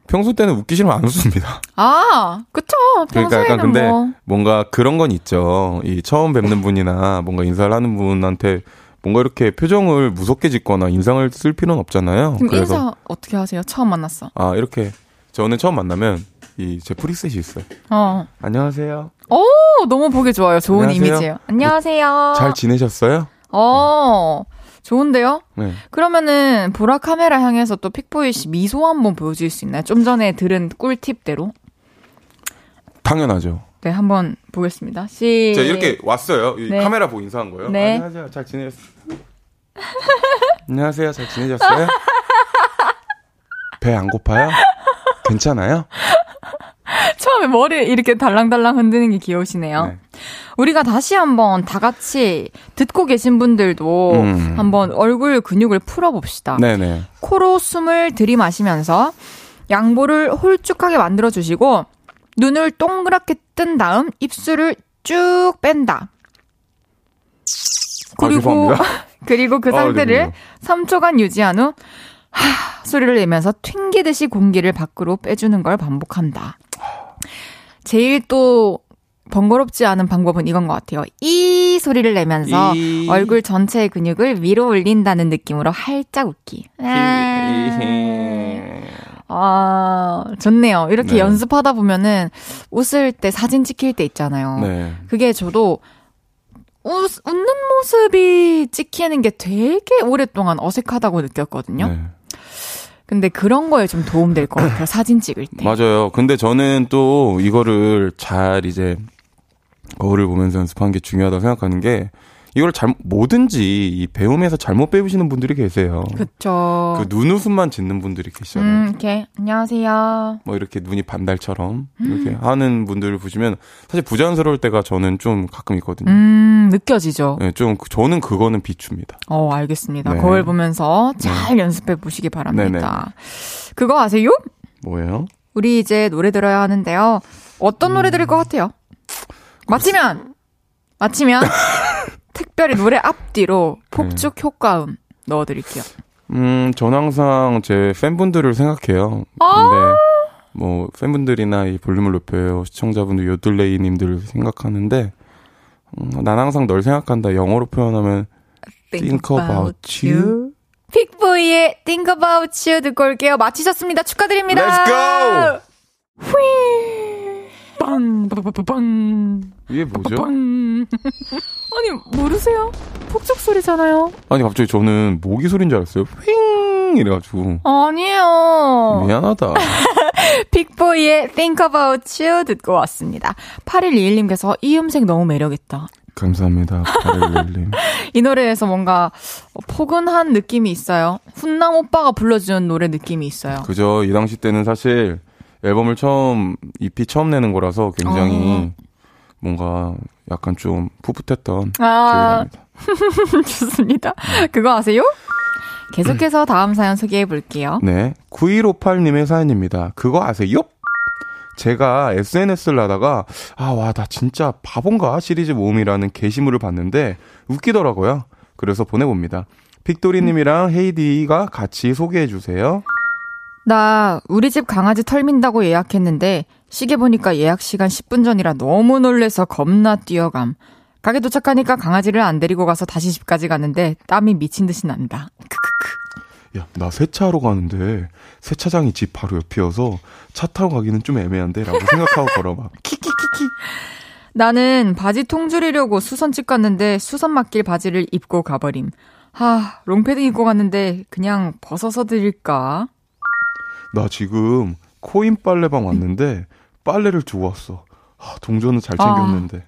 평소 때는 웃기 싫으면 안 웃습니다. 아, 그쵸. 그러니까 평소에는 약간 근데 뭐. 뭔가 그런 건 있죠. 이 처음 뵙는 분이나 뭔가 인사를 하는 분한테 뭔가 이렇게 표정을 무섭게 짓거나 인상을 쓸 필요는 없잖아요. 그럼 그래서 인사 어떻게 하세요? 처음 만났어. 아 이렇게 저는 처음 만나면 이 제 프리셋이 있어요. 어. 안녕하세요. 오, 너무 보기 좋아요. 좋은 안녕하세요. 이미지예요. 안녕하세요. 잘 지내셨어요? 어, 좋은데요? 네. 그러면은 보라 카메라 향해서 또 픽보이 씨 미소 한번 보여줄 수 있나요? 좀 전에 들은 꿀팁대로. 당연하죠. 네, 한번 보겠습니다. 시. 제가 이렇게 왔어요. 이 네. 카메라 보고 인사한 거예요. 네. 안녕하세요. 잘 지내셨어요? 안녕하세요. 잘 지내셨어요? 배 안 고파요? 괜찮아요? 처음에 머리 이렇게 달랑달랑 흔드는 게 귀여우시네요. 네. 우리가 다시 한번 다 같이 듣고 계신 분들도 음. 한번 얼굴 근육을 풀어봅시다. 네네. 코로 숨을 들이마시면서 양볼을 홀쭉하게 만들어주시고 눈을 동그랗게 뜬 다음 입술을 쭉 뺀다. 아, 그리고 죄송합니다. 그리고 그 아, 상태를 네, 3초간 유지한 후 하, 소리를 내면서 튕기듯이 공기를 밖으로 빼주는 걸 반복한다. 제일 또 번거롭지 않은 방법은 이건 것 같아요. 이 소리를 내면서 이. 얼굴 전체의 근육을 위로 올린다는 느낌으로 활짝 웃기. 아, 좋네요. 이렇게 네. 연습하다 보면은 웃을 때 사진 찍힐 때 있잖아요. 네. 그게 저도 웃, 웃는 모습이 찍히는 게 되게 오랫동안 어색하다고 느꼈거든요. 네. 근데 그런 거에 좀 도움 될 것 같아요. 사진 찍을 때. 맞아요. 근데 저는 또 이거를 잘 이제 거울을 보면서 연습하는 게 중요하다고 생각하는 게 이걸 잘 뭐든지 이 배움에서 잘못 배우시는 분들이 계세요. 그쵸. 그 눈웃음만 짓는 분들이 계시잖아요. 음, 이렇게, 안녕하세요. 뭐 이렇게 눈이 반달처럼 이렇게 하는 분들을 보시면 사실 부자연스러울 때가 저는 좀 가끔 있거든요. 음, 느껴지죠. 네, 좀 그- 저는 그거는 비춥니다. 어, 알겠습니다. 네. 거울 보면서 잘 연습해 보시기 바랍니다. 그거 아세요? 뭐예요? 우리 이제 노래 들어야 하는데요. 어떤 노래 들을 것 같아요? 맞히면! 맞히면, 특별히 노래 앞뒤로 폭죽 효과음 넣어드릴게요. 음, 전 항상 제 팬분들을 생각해요. 아. 근데 뭐 팬분들이나 이 볼륨을 높여요 시청자분들 요들레이님들 생각하는데 음, 난 항상 널 생각한다. 영어로 표현하면 Think about you. 픽보이의 Think About You 듣고 올게요. 맞히셨습니다. 축하드립니다. Let's go! 휘! 빵, 빵, 이게 뭐죠? 빵. 아니, 모르세요? 폭죽 소리잖아요. 아니 갑자기 저는 모기 소리인 줄 알았어요. 휑 이래가지고 아니에요. 미안하다. 픽보이의 Think About You 듣고 왔습니다. 8121님께서 이 음색 너무 매력있다. 감사합니다. 파일릴님. 이 노래에서 뭔가 포근한 느낌이 있어요. 훈남 오빠가 불러주는 노래 느낌이 있어요. 그죠. 이 당시 때는 사실 앨범을 처음 EP 처음 내는 거라서 굉장히 뭔가 약간 좀 풋풋했던 기억이 아, 납니다. 좋습니다. 그거 아세요? 계속해서 다음 사연 소개해 볼게요. 네. 9158님의 사연입니다. 그거 아세요? 제가 SNS를 하다가, 아, 와, 나 진짜 바본가? 시리즈 모음이라는 게시물을 봤는데, 웃기더라고요. 그래서 보내봅니다. 픽도리님이랑 헤이디가 같이 소개해 주세요. 나 우리 집 강아지 털 민다고 예약했는데, 시계 보니까 예약 시간 10분 전이라 너무 놀래서 겁나 뛰어감. 가게 도착하니까 강아지를 안 데리고 가서 다시 집까지 갔는데 땀이 미친 듯이 난다. 크크크. 야, 나 세차하러 가는데, 세차장이 집 바로 옆이어서 차 타고 가기는 좀 애매한데? 라고 생각하고 걸어봐. 키키키키. 나는 바지 통줄이려고 수선집 갔는데 수선 맡길 바지를 입고 가버림. 하, 롱패딩 입고 갔는데 그냥 벗어서 드릴까? 나 지금 코인 빨래방 왔는데, 빨래를 두고 왔어. 아, 동전은 잘 챙겼는데.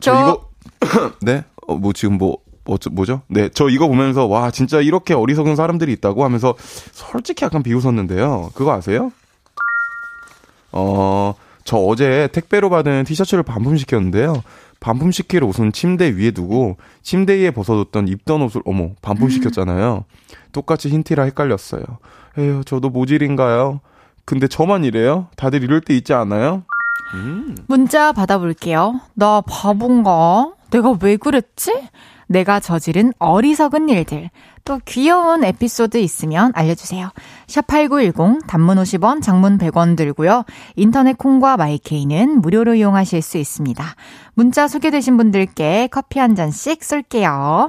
저, 이거 네? 어, 뭐 지금 뭐 뭐, 뭐죠? 네, 저 이거 보면서 와 진짜 이렇게 어리석은 사람들이 있다고 하면서 솔직히 약간 비웃었는데요. 그거 아세요? 어, 저 어제 택배로 받은 티셔츠를 반품시켰는데요. 반품시킬 옷은 침대 위에 두고 침대 위에 벗어뒀던 입던 옷을 어머 반품시켰잖아요. 똑같이 흰 티라 헷갈렸어요. 에휴 저도 모질인가요? 근데 저만 이래요? 다들 이럴 때 있지 않아요? 음. 문자 받아볼게요. 나 바본가? 내가 왜 그랬지? 내가 저지른 어리석은 일들. 또 귀여운 에피소드 있으면 알려주세요. 샵8910 단문 50원, 장문 100원 들고요. 인터넷 콩과 마이케이는 무료로 이용하실 수 있습니다. 문자 소개되신 분들께 커피 한 잔씩 쏠게요.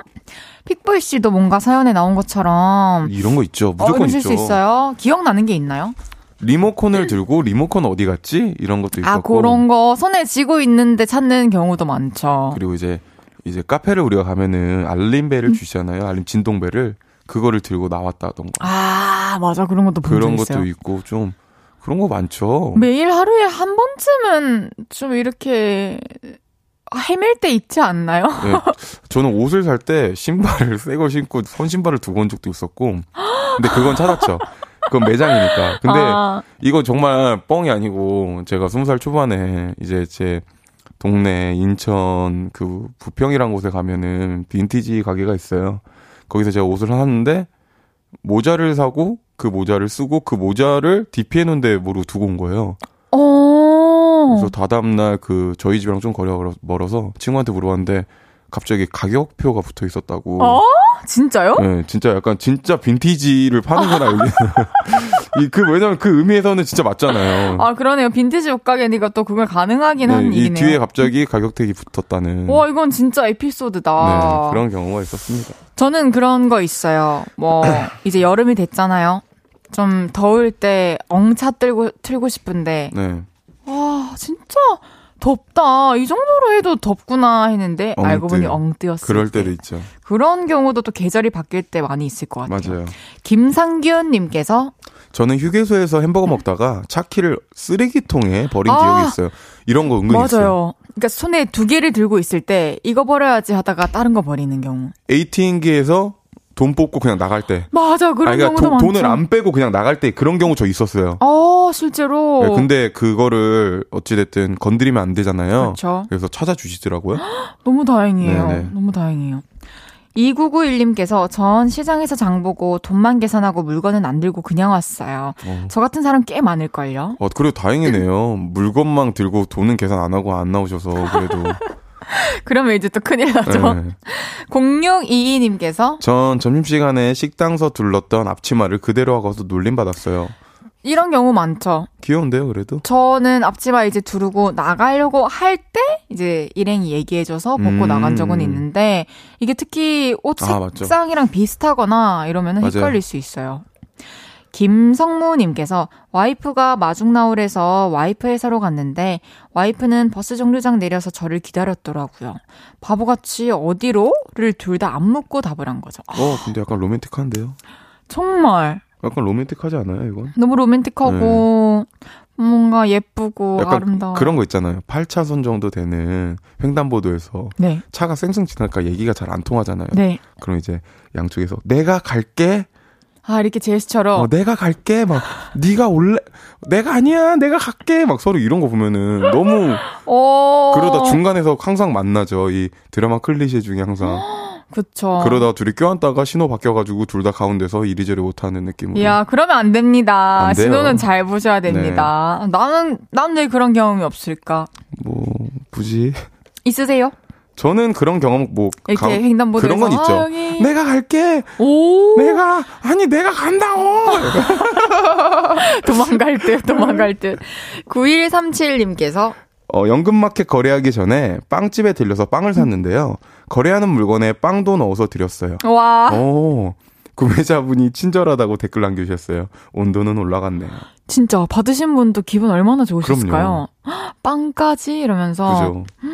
픽보이 씨도 뭔가 사연에 나온 것처럼 이런 거 있죠. 무조건 있죠. 수 있어요. 기억나는 게 있나요? 리모컨을 들고 리모컨 어디 갔지? 이런 것도 아, 있었고. 아, 그런 거 손에 쥐고 있는데 찾는 경우도 많죠. 그리고 이제 이제 카페를 우리가 가면은 알림벨을 음. 주시잖아요. 알림 진동벨을 그거를 들고 나왔다던가. 아, 맞아. 그런 것도 그런 것도 있어요. 있고 좀 그런 거 많죠. 매일 하루에 한 번쯤은 좀 이렇게 헤맬 때 있지 않나요? 네, 저는 옷을 살 때 신발을 새거 신고 선 신발을 두고 온 적도 있었고, 근데 그건 찾았죠. 그건 매장이니까. 근데 아. 이거 정말 뻥이 아니고 제가 스무 살 초반에 이제 제 동네 인천 그 부평이란 곳에 가면은 빈티지 가게가 있어요. 거기서 제가 옷을 샀는데 모자를 사고 그 모자를 쓰고 그 모자를 DP해 놓은 데 모르고 두고 온 거예요. 어. 그래서 다다음날 그 저희 집이랑 좀 거리가 멀어서 친구한테 물어봤는데 갑자기 가격표가 붙어 있었다고. 어? 진짜요? 네, 진짜 약간 진짜 빈티지를 파는구나 여기. 이 그 왜냐면 그 의미에서는 진짜 맞잖아요. 아 그러네요. 빈티지 옷가게니까 또 그걸 가능하긴 네, 한 이 일이네요. 뒤에 갑자기 가격택이 붙었다는. 와 이건 진짜 에피소드다. 네, 그런 경우가 있었습니다. 저는 그런 거 있어요. 뭐 이제 여름이 됐잖아요. 좀 더울 때 엉차 틀고 틀고 싶은데. 네. 와 진짜 덥다. 이 정도로 해도 덥구나 했는데 엉뜨. 알고 보니 엉뜨였어요. 그럴 때도 있죠. 그런 경우도 또 계절이 바뀔 때 많이 있을 것 같아요. 맞아요. 김상균 님께서 저는 휴게소에서 햄버거 먹다가 차 키를 쓰레기통에 버린 아, 기억이 있어요. 이런 거 은근히 맞아요. 있어요. 그러니까 손에 두 개를 들고 있을 때 이거 버려야지 하다가 다른 거 버리는 경우. ATM기에서 돈 뽑고 그냥 나갈 때. 맞아, 그런 아니, 그러니까 경우도 도, 돈을 안 빼고 그냥 나갈 때 그런 경우 저 있었어요. 어, 실제로. 네, 근데 그거를 어찌됐든 건드리면 안 되잖아요. 그렇죠. 그래서 찾아주시더라고요. 너무 다행이에요. 네네. 너무 다행이에요. 2991님께서 전 시장에서 장 보고 돈만 계산하고 물건은 안 들고 그냥 왔어요. 어. 저 같은 사람 꽤 많을걸요? 어, 그래도 다행이네요. 물건만 들고 돈은 계산 안 하고 안 나오셔서 그래도. 그러면 이제 또 큰일 나죠. 네. 0622님께서 전 점심시간에 식당서 둘렀던 앞치마를 그대로 하고서 놀림받았어요. 이런 경우 많죠. 귀여운데요, 그래도? 저는 앞치마 이제 두르고 나가려고 할 때 이제 일행이 얘기해줘서 벗고 음. 나간 적은 있는데 이게 특히 옷 아, 색상이랑 아, 비슷하거나 이러면 헷갈릴 수 있어요. 김성무님께서 와이프가 마중 나오래서 와이프 회사로 갔는데 와이프는 버스 정류장 내려서 저를 기다렸더라고요. 바보같이 어디로?를 둘 다 안 묻고 답을 한 거죠. 어, 근데 약간 로맨틱한데요? 정말. 약간 로맨틱하지 않아요, 이건? 너무 로맨틱하고 네. 뭔가 예쁘고 아름다워. 그런 거 있잖아요. 8차선 정도 되는 횡단보도에서 네. 차가 쌩쌩 지나니까 얘기가 잘 안 통하잖아요. 네. 그럼 이제 양쪽에서 내가 갈게 아 이렇게 제스처럼 어, 내가 갈게 막 네가 올래 내가 아니야 내가 갈게 막 서로 이런 거 보면은 너무 어... 그러다 중간에서 항상 만나죠 이 드라마 클리셰 중에 항상 그쵸. 그러다 둘이 껴안다가 신호 바뀌어가지고 둘 다 가운데서 이리저리 못하는 느낌으로. 야, 그러면 안 됩니다. 안. 신호는 잘 보셔야 됩니다. 나는, 난 왜 그런 경험이 없을까? 뭐 굳이 있으세요? 저는 그런 경험 뭐 이렇게 가- 횡단보도에서 그런 건 있죠. 아. 내가 갈게. 오! 내가 아니 내가 간다고. 도망갈 듯, 도망갈 듯. 9137님께서 어, 연금마켓 거래하기 전에 빵집에 들려서 빵을 샀는데요. 거래하는 물건에 빵도 넣어서 드렸어요. 와, 오, 구매자분이 친절하다고 댓글 남겨주셨어요. 온도는 올라갔네요. 진짜 받으신 분도 기분 얼마나 좋으셨을까요? 헉, 빵까지 이러면서 그죠?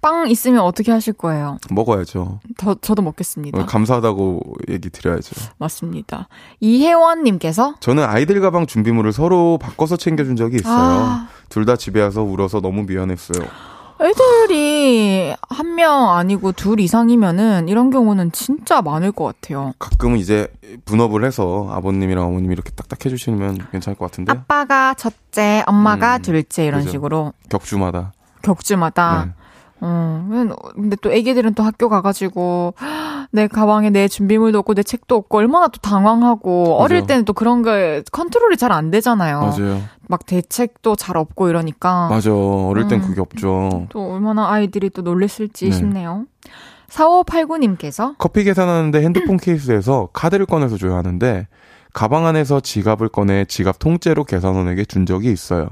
빵 있으면 어떻게 하실 거예요? 먹어야죠. 저, 저도 먹겠습니다. 어, 감사하다고 얘기 드려야죠. 맞습니다. 이혜원님께서 저는 아이들 가방 준비물을 서로 바꿔서 챙겨준 적이 있어요. 아. 둘다 집에 와서 울어서 너무 미안했어요. 애들이 한 명 아니고 둘 이상이면은 이런 경우는 진짜 많을 것 같아요. 가끔은 이제 분업을 해서 아버님이랑 어머님이 이렇게 딱딱 해주시면 괜찮을 것 같은데 아빠가 첫째, 엄마가 음, 둘째 이런 그죠. 식으로 격주마다. 격주마다 네. 어, 근데 또 애기들은 또 학교 가가지고, 내 가방에 내 준비물도 없고, 내 책도 없고, 얼마나 또 당황하고, 어릴 때는 또 그런 게 컨트롤이 잘 안 되잖아요. 맞아요. 막 대책도 잘 없고 이러니까. 맞아. 어릴 땐 음. 그게 없죠. 또 얼마나 아이들이 또 놀랬을지 네. 싶네요. 4589님께서, 커피 계산하는데 핸드폰 케이스에서 카드를 꺼내서 줘야 하는데 가방 안에서 지갑을 꺼내 지갑 통째로 계산원에게 준 적이 있어요.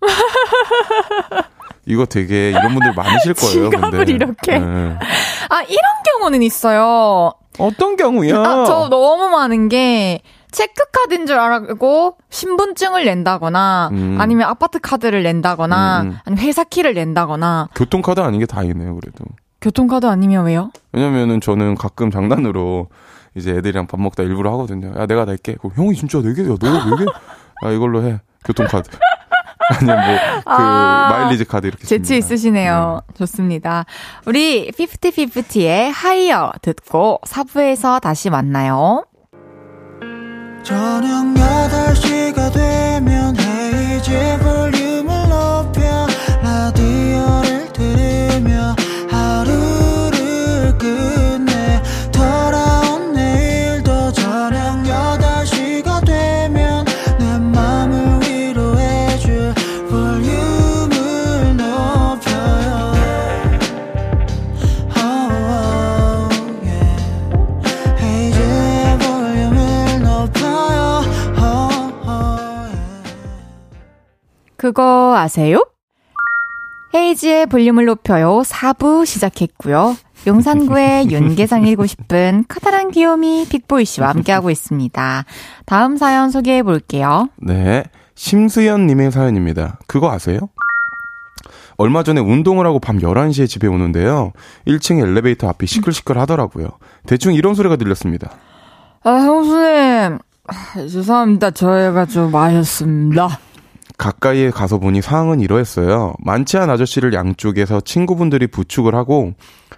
이거 되게 이런 분들 많으실 거예요. 지갑을 근데. 이렇게? 네. 아, 이런 경우는 있어요. 어떤 경우야? 아, 저 너무 많은 게, 체크카드인 줄 알고 신분증을 낸다거나 음. 아니면 아파트 카드를 낸다거나 음, 음. 아니면 회사 키를 낸다거나 교통카드 아닌 게 다행이네요. 그래도. 교통카드 아니면 왜요? 왜냐면은 저는 가끔 장난으로 이제 애들이랑 밥 먹다 일부러 하거든요. 야 내가 낼게. 그럼 형이 진짜 내게? 야 너가 내게? 야 이걸로 해. 교통카드. 아니면 뭐그 아, 마일리지 카드 이렇게. 재치 씁니다. 있으시네요. 좋습니다. 우리 50-50의 하이어 듣고 사부에서 다시 만나요. 저녁 8시가 되면 헤이즈 볼륨 그거 아세요? 헤이지의 볼륨을 높여요. 4부 시작했고요. 용산구의 윤계상 읽고 싶은 커다란 귀요미 픽보이 씨와 함께하고 있습니다. 다음 사연 소개해 볼게요. 네. 심수연님의 사연입니다. 그거 아세요? 얼마 전에 운동을 하고 밤 11시에 집에 오는데요. 1층 엘리베이터 앞이 시끌시끌 하더라고요. 대충 이런 소리가 들렸습니다. 아, 형수님. 아, 죄송합니다. 저희가 좀 마셨습니다. 가까이에 가서 보니 상황은 이러했어요. 만치한 아저씨를 양쪽에서 친구분들이 부축을 하고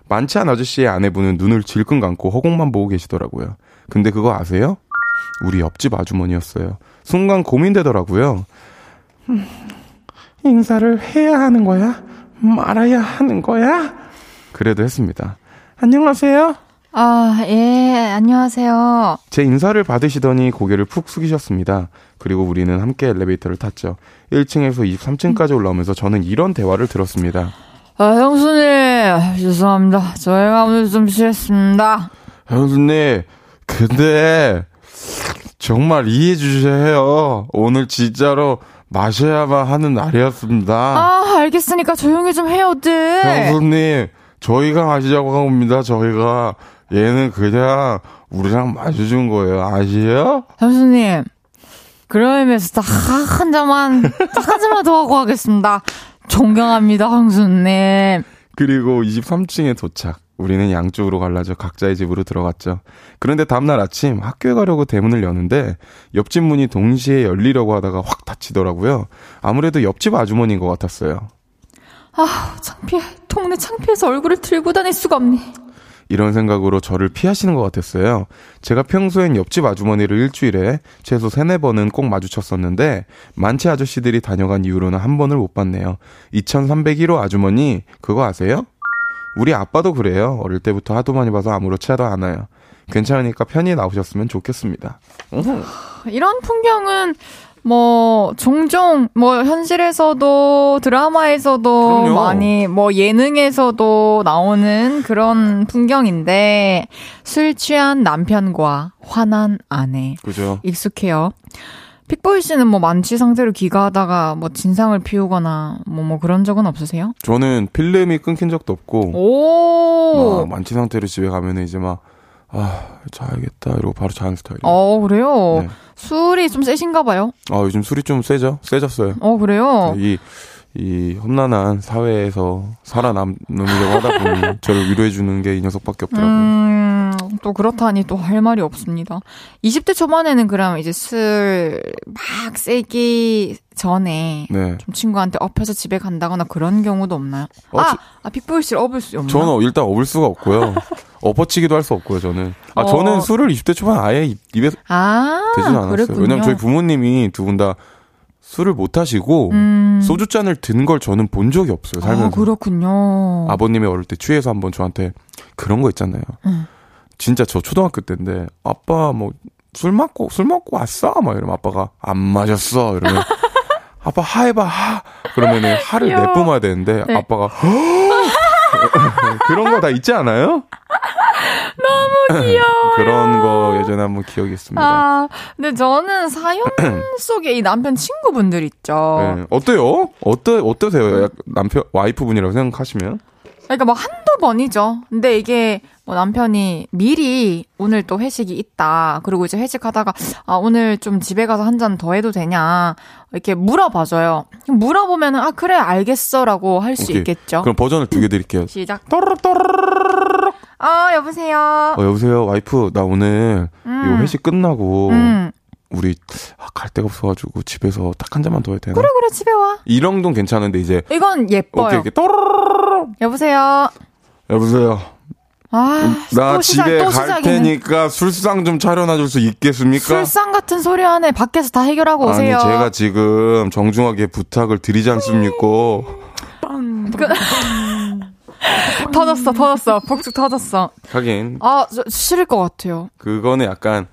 만치한 아저씨의 아내분은 눈을 질끈 감고 허공만 보고 계시더라고요. 근데 그거 아세요? 우리 옆집 아주머니였어요. 순간 고민되더라고요. 음, 인사를 해야 하는 거야? 말아야 하는 거야? 그래도 했습니다. 안녕하세요. 아, 예, 안녕하세요. 제 인사를 받으시더니 고개를 푹 숙이셨습니다. 그리고 우리는 함께 엘리베이터를 탔죠. 1층에서 23층까지 올라오면서 저는 이런 대화를 들었습니다. 아, 형수님. 죄송합니다. 저희가 오늘 좀 취했습니다. 형수님, 근데 정말 이해해 주셔요. 오늘 진짜로 마셔야만 하는 날이었습니다. 아, 알겠으니까 조용히 좀 해요, 들. 형수님, 저희가 마시자고 한 겁니다. 저희가 얘는 그냥 우리랑 마셔준 거예요. 아시요? 형수님. 그러면서 딱 한 잔만, 딱 한 잔만 더 하고 가겠습니다. 존경합니다, 형수님. 그리고 23층에 도착. 우리는 양쪽으로 갈라져 각자의 집으로 들어갔죠. 그런데 다음날 아침 학교에 가려고 대문을 여는데 옆집 문이 동시에 열리려고 하다가 확 닫히더라고요. 아무래도 옆집 아주머니인 것 같았어요. 아, 창피해. 동네 창피해서 얼굴을 들고 다닐 수가 없네. 이런 생각으로 저를 피하시는 것 같았어요. 제가 평소엔 옆집 아주머니를 일주일에 최소 세네 번은 꼭 마주쳤었는데 많지 아저씨들이 다녀간 이후로는 한 번을 못 봤네요. 2301호 아주머니 그거 아세요? 우리 아빠도 그래요. 어릴 때부터 하도 많이 봐서 아무렇지도 않아요. 괜찮으니까 편히 나오셨으면 좋겠습니다. 이런 풍경은 뭐 종종 뭐 현실에서도 드라마에서도 그럼요. 많이 뭐 예능에서도 나오는 그런 풍경인데 술 취한 남편과 화난 아내 그죠? 익숙해요. 픽보이 씨는 뭐 만취 상태로 귀가하다가 뭐 진상을 피우거나 뭐뭐 그런 적은 없으세요? 저는 필름이 끊긴 적도 없고 오. 막 만취 상태로 집에 가면은 이제 막 아, 자야겠다 이러고 바로 자는 스타일이에요. 어 그래요. 네. 술이 좀 세신가 봐요. 아, 요즘 술이 좀 세죠? 세졌어요. 어 그래요. 이, 이 험난한 사회에서 살아남으려고 하다 보니 저를 위로해주는 게 이 녀석밖에 없더라고요. 음, 또 그렇다니 또 할 말이 없습니다. 20대 초반에는 그럼 이제 술 막 세기 전에 네. 좀 친구한테 업혀서 집에 간다거나 그런 경우도 없나요? 어, 아, 저- 아 씨를 업을 수 없나? 저는 일단 업을 수가 없고요. 엎어치기도 할 수 없고요, 저는. 아, 어. 저는 술을 20대 초반 아예 입- 입에 아, 되진 않았어요. 그랬군요. 왜냐면 저희 부모님이 두 분 다 술을 못 하시고 음. 소주 잔을 든 걸 저는 본 적이 없어요, 살면서. 아, 그렇군요. 아버님이 어릴 때 취해서 한번 저한테 그런 거 있잖아요. 응. 진짜 저 초등학교 때인데 아빠 뭐 술 먹고 술 먹고 왔어? 막 이러면 아빠가 안 마셨어. 이러면 아빠 하해봐 하. 그러면은 하를 귀여워. 내뿜어야 되는데 네. 아빠가 그런 거 다 있지 않아요? 너무 귀여워. 그런 거 예전에 한번 기억이 있습니다. 아, 근데 저는 사연 속에 이 남편 친구분들 있죠. 네. 어때요? 어떠 어떠세요? 약- 남편 와이프분이라고 생각하시면? 그러니까 뭐 한두 번이죠. 근데 이게 뭐 남편이 미리 오늘 또 회식이 있다. 그리고 이제 회식하다가 아 오늘 좀 집에 가서 한 잔 더 해도 되냐 이렇게 물어봐줘요. 물어보면은 아 그래 알겠어라고 할 수. 있겠죠. 그럼 버전을 두 개 드릴게요. 시작. 또르르 아 여보세요. 어, 여보세요, 와이프. 나 오늘 음. 이거 회식 끝나고 음 우리 아, 갈 데가 없어가지고 집에서 딱 한 잔만 더 해야 되나? 그래 그래 집에 와. 이런 건 괜찮은데 이제 이건 예뻐요. 오케이 또르르르 여보세요. 여보세요. 아, 나또 시작, 집에 또갈 시작이네. 테니까 술상 좀 차려놔 줄 수 있겠습니까? 술상 같은 소리 안에 밖에서 다 해결하고 오세요. 아니 제가 지금 정중하게 부탁을 드리지 않습니까? 그... 터졌어, 터졌어. 폭죽 터졌어. 하긴 아, 저, 싫을 것 같아요. 그거는 약간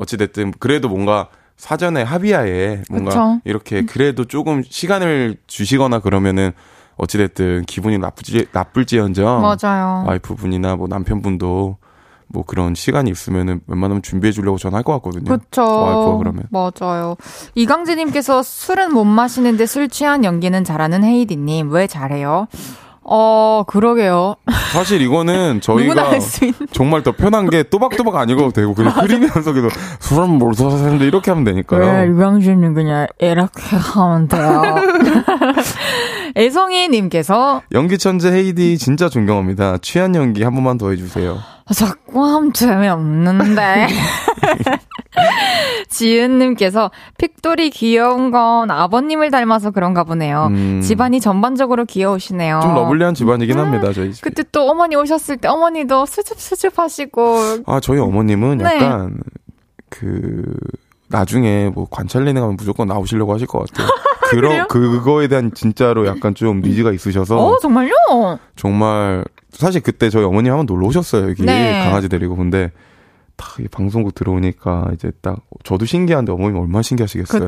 어찌됐든 그래도 뭔가 사전에 합의하에 뭔가 그쵸. 이렇게 그래도 조금 시간을 주시거나 그러면은 어찌됐든 기분이 나쁘지 나쁠지언정 맞아요. 와이프분이나 뭐 남편분도 뭐 그런 시간이 있으면은 웬만하면 준비해 주려고 저는 할것 같거든요. 그쵸. 와이프가 그러면. 맞아요. 이강재님께서 술은 못 마시는데 술 취한 연기는 잘하는 헤이디님. 왜 잘해요? 어, 그러게요. 사실 이거는 저희가. 정말 더 편한 게 또박또박 안 읽어도 되고 그냥 흐리면서 계속 술은 뭘 사는데 이렇게 하면 되니까요. 이강재님 그냥 이렇게 하면 돼요. 애송이님께서 연기 천재 헤이디 진짜 존경합니다. 취한 연기 한 번만 더 해주세요. 아, 자꾸 하면 재미없는데. 지은님께서 픽돌이 귀여운 건 아버님을 닮아서 그런가 보네요. 음. 집안이 전반적으로 귀여우시네요. 좀 러블리한 집안이긴 합니다. 저희 집. 어. 그때 또 어머니 오셨을 때 어머니도 수줍수줍 하시고. 아 저희 어머님은 네. 약간 그 나중에 뭐 관찰리는 가면 무조건 나오시려고 하실 것 같아요. 그런 그거에 대한 진짜로 약간 좀 니즈가 있으셔서 어, 정말요? 정말 사실 그때 저희 어머님 한번 놀러 오셨어요 여기 네. 강아지 데리고 근데 딱 이 방송국 들어오니까 이제 딱 저도 신기한데 어머님 얼마나 신기하시겠어요.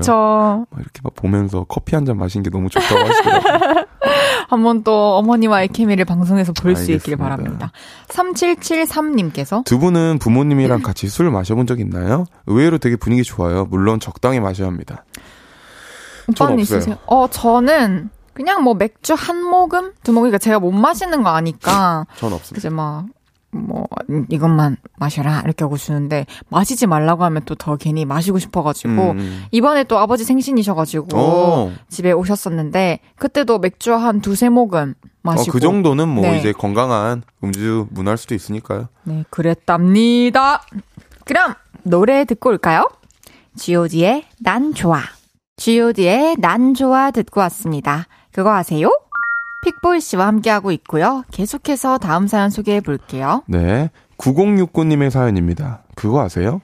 막 이렇게 막 보면서 커피 한 잔 마신 게 너무 좋다고 하시더라고요. 한번 또 어머니와의 케미를 방송에서 볼 수 있길. 바랍니다. 3773님께서 두 분은 부모님이랑 같이 술 마셔본 적 있나요? 의외로 되게 분위기 좋아요. 물론 적당히 마셔야 합니다. 오빠는. 있으세요? 어, 저는 그냥 뭐 맥주 한 모금? 두 모금? 그러니까 제가 못 마시는 거 아니까. 전 없습니다. 이제 막, 뭐, 음, 이것만 마셔라. 이렇게 하고 주는데, 마시지 말라고 하면 또 더 괜히 마시고 싶어가지고, 음. 이번에 또 아버지 생신이셔가지고, 어, 집에 오셨었는데, 그때도 맥주 한 두세 모금 어, 마시고. 그 정도는 뭐 네. 이제 건강한 음주 문화일 수도 있으니까요. 네, 그랬답니다. 그럼, 노래 듣고 올까요? GOD의 난 좋아. GOD의 난 좋아 듣고 왔습니다. 그거 아세요? 픽보이 씨와 함께하고 있고요. 계속해서 다음 사연 소개해 볼게요. 네. 9069님의 사연입니다. 그거 아세요?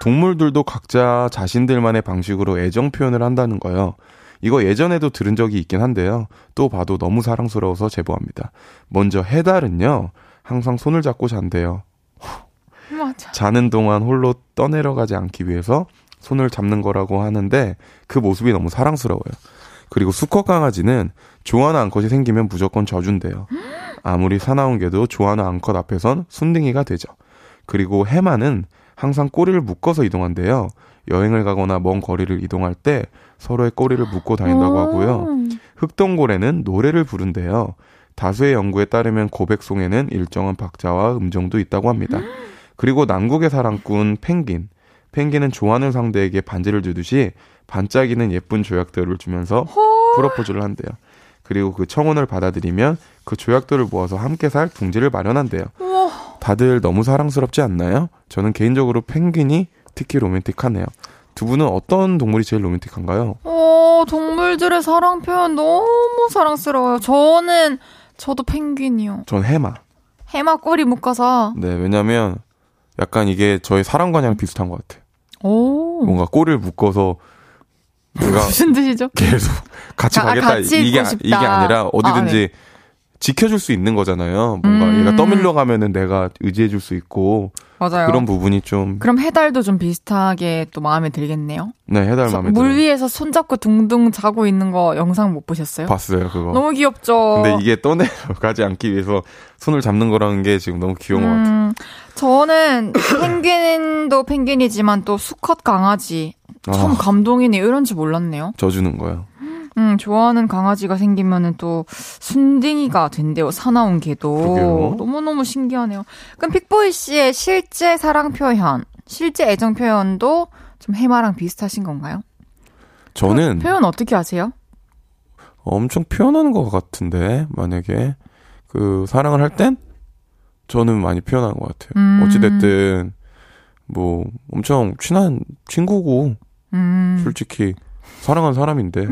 동물들도 각자 자신들만의 방식으로 애정 표현을 한다는 거요. 이거 예전에도 들은 적이 있긴 한데요. 또 봐도 너무 사랑스러워서 제보합니다. 먼저 해달은요. 항상 손을 잡고 잔대요. 맞아. 자는 동안 홀로 떠내려가지 않기 위해서 손을 잡는 거라고 하는데 그 모습이 너무 사랑스러워요. 그리고 수컷 강아지는 좋아하는 암컷이 생기면 무조건 져준대요. 아무리 사나운 개도 좋아하는 암컷 앞에선 순둥이가 되죠. 그리고 해마는 항상 꼬리를 묶어서 이동한대요. 여행을 가거나 먼 거리를 이동할 때 서로의 꼬리를 묶고 다닌다고 하고요. 흑동고래는 노래를 부른대요. 다수의 연구에 따르면 고백송에는 일정한 박자와 음정도 있다고 합니다. 그리고 남극의 사랑꾼 펭귄. 펭귄은 좋아하는 상대에게 반지를 주듯이 반짝이는 예쁜 조약들을 주면서 프로포즈를 한대요. 그리고 그 청혼을 받아들이면 그 조약들을 모아서 함께 살 둥지를 마련한대요. 다들 너무 사랑스럽지 않나요? 저는 개인적으로 펭귄이 특히 로맨틱하네요. 두 분은 어떤 동물이 제일 로맨틱한가요? 어, 동물들의 사랑 표현 너무 사랑스러워요. 저는, 저도 펭귄이요. 전 해마. 해마 꼬리 묶어서. 네, 왜냐면 약간 이게 저의 사랑관이랑 비슷한 것 같아요. 오. 뭔가 꼬리를 묶어서 내가 무슨 뜻이죠? 계속 같이 아, 가겠다 같이 이게. 이게 아니라 어디든지 아, 지켜줄 수 있는 거잖아요. 뭔가 음. 얘가 떠밀려 가면은 내가 의지해줄 수 있고 맞아요. 그런 부분이 좀 그럼 해달도 좀 비슷하게 또 마음에 들겠네요. 네, 해달 마음에 물 들어요. 위에서 손 잡고 둥둥 자고 있는 거 영상 못 보셨어요? 봤어요 그거. 너무 귀엽죠. 근데 이게 떠내려가지 않기 위해서 손을 잡는 거라는 게 지금 너무 귀여운 것 같아요. 음, 저는 펭귄도 펭귄이지만 또 수컷 강아지 참 아. 감동이네요. 이런지 몰랐네요. 져주는 거예요. 음, 좋아하는 강아지가 생기면은 또 순딩이가 된대요. 사나운 개도. 그러게요. 너무너무 신기하네요. 그럼 픽보이 씨의 실제 사랑 표현, 실제 애정 표현도 좀 해마랑 비슷하신 건가요? 저는 표 현 어떻게 하세요? 엄청 표현하는 것 같은데 만약에 그 사랑을 할 땐 저는 많이 표현하는 것 같아요. 음. 어찌됐든 뭐 엄청 친한 친구고 음, 솔직히 사랑하는 사람인데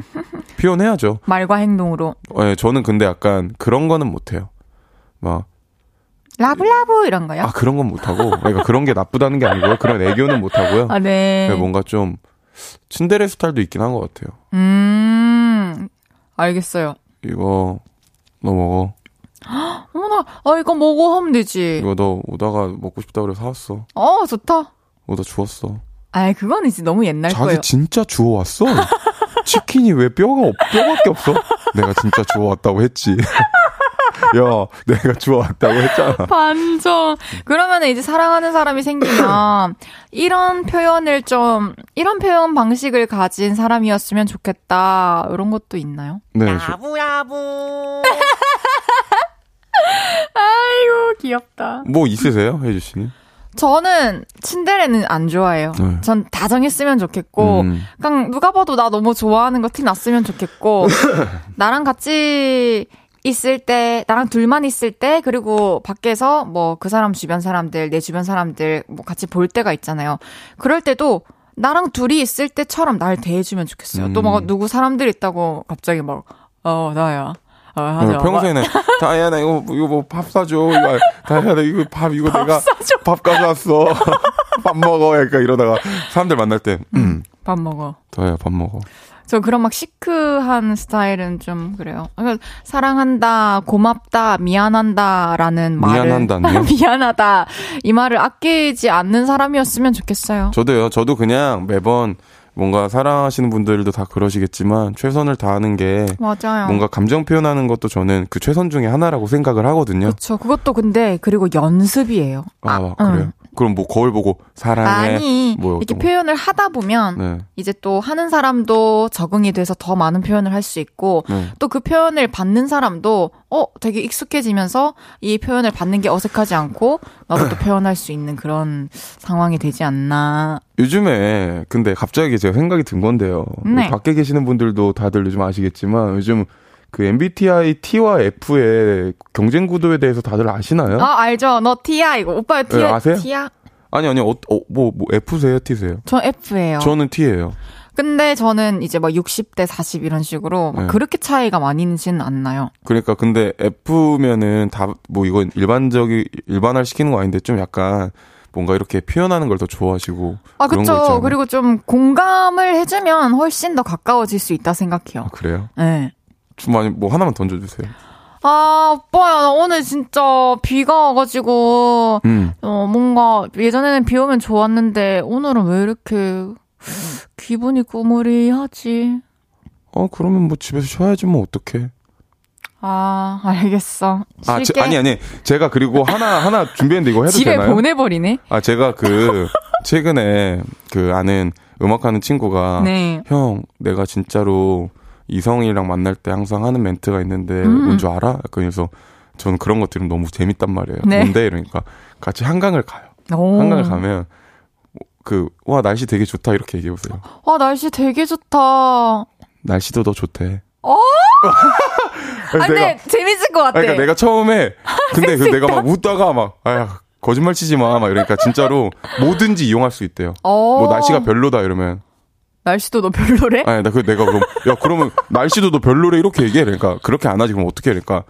표현해야죠. 말과 행동으로. 예, 저는 근데 약간 그런 거는 못해요. 막 라브라브 이런 거요? 아 그런 건 못하고 그러니까 그런 게 나쁘다는 게 아니고요. 그런 애교는 못하고요. 아, 네. 뭔가 좀 친데레 스타일도 있긴 한 것 같아요. 음, 알겠어요. 이거 너 먹어. 어머나, 아, 이거 먹어 하면 되지. 이거 너 오다가 먹고 싶다 그래 사왔어. 어, 좋다. 오다 주웠어. 아이, 그건 이제 너무 옛날 자기 거예요. 진짜 주워왔어. 치킨이 왜 뼈가 없, 뼈밖에 없어? 내가 진짜 주워왔다고 했지. 야, 내가 주워왔다고 했잖아. 반전. 그러면 이제 사랑하는 사람이 생기면 이런 표현을 좀 이런 표현 방식을 가진 사람이었으면 좋겠다. 이런 것도 있나요? 네, 저, 아이고 귀엽다. 뭐 있으세요, 혜주 씨는? 저는 친데레는 안 좋아해요. 네. 전 다정했으면 좋겠고 음. 그냥 누가 봐도 나 너무 좋아하는 거 티 났으면 좋겠고 나랑 같이 있을 때 나랑 둘만 있을 때 그리고 밖에서 뭐 그 사람 주변 사람들 내 주변 사람들 뭐 같이 볼 때가 있잖아요. 그럴 때도 나랑 둘이 있을 때처럼 날 대해주면 좋겠어요. 또막 음. 누구 사람들 있다고 갑자기 막 어 나야. 어, 하지 어, 마. 평소에는 다이아 나 이거 이거 뭐 밥 사줘 이거 다이아 나 이거 밥 이거 밥 내가 사줘. 밥 가져왔어 밥 먹어 약간 이러다가 사람들 만날 때 음, 밥 먹어. 다이아 밥 먹어 저 그런 막 시크한 스타일은 좀 그래요. 그러니까 사랑한다, 고맙다, 미안한다라는 말을? 미안하다 이 말을 아끼지 않는 사람이었으면 좋겠어요. 저도요 저도 그냥 매번 뭔가 사랑하시는 분들도 다 그러시겠지만 최선을 다하는 게 맞아요. 뭔가 감정 표현하는 것도 저는 그 최선 중에 하나라고 생각을 하거든요. 그렇죠. 그것도 근데 그리고 연습이에요. 아, 그래요? 그럼 뭐 거울 보고 사랑해 아니 뭐 이렇게? 표현을 하다 보면 네. 이제 또 하는 사람도 적응이 돼서 더 많은 표현을 할 수 있고 네. 또그 표현을 받는 사람도 어 되게 익숙해지면서 이 표현을 받는 게 어색하지 않고 나도 또 표현할 수 있는 그런 상황이 되지 않나. 요즘에 근데 갑자기 제가 생각이 든 건데요. 네. 밖에 계시는 분들도 다들 요즘 아시겠지만 요즘 그 MBTI T와 F의 경쟁 구도에 대해서 다들 아시나요? 아 알죠. 너 T야 이거 오빠 네, T야 아세요? T야. 아니 아니 어, 어, 뭐, 뭐 F세요 T세요? 저 F예요. 저는 T예요. 근데 저는 이제 막 60대 40 이런 식으로 막 네. 그렇게 차이가 많이는 않나요. 그러니까 근데 F면은 다 뭐 이건 일반적이 일반화 시키는 거 아닌데 좀 약간 뭔가 이렇게 표현하는 걸 더 좋아하시고 아 그렇죠. 그리고 좀 공감을 해주면 훨씬 더 가까워질 수 있다 생각해요. 아, 그래요? 네. 주말 뭐 하나만 던져주세요. 아, 오빠야, 오늘 진짜 비가 와가지고, 음. 어, 뭔가, 예전에는 비 오면 좋았는데, 오늘은 왜 이렇게, 기분이 꾸물이하지? 어, 그러면 뭐 집에서 쉬어야지, 뭐, 어떡해. 아, 알겠어. 아, 제, 아니, 아니. 제가 그리고 하나, 하나 준비했는데 이거 해도 집에 되나요? 집에 보내버리네? 아, 제가 그, 최근에 그 아는 음악하는 친구가, 네. 형, 내가 진짜로, 이성이랑 만날 때 항상 하는 멘트가 있는데 음. 뭔줄 알아? 그래서 저는 그런 것 들으면 너무 재밌단 말이에요. 네. 뭔데? 이러니까 같이 한강을 가요. 오. 한강을 가면 그 와 날씨 되게 좋다 이렇게 얘기해 보세요. 와 날씨 되게 좋다. 날씨도 더 좋대. 어? 아, 근데 재밌을 것 같아. 그러니까 내가 처음에 근데 그 내가 막 웃다가 막 아야 거짓말 치지 마 막 이러니까 진짜로 뭐든지 이용할 수 있대요. 어. 뭐 날씨가 별로다 이러면 날씨도 너 별로래? 아니, 나 그 내가 그럼 야 그러면 날씨도 너 별로래 이렇게 얘기해. 그러니까 그렇게 안 하지 그럼 어떻게 해? 그러니까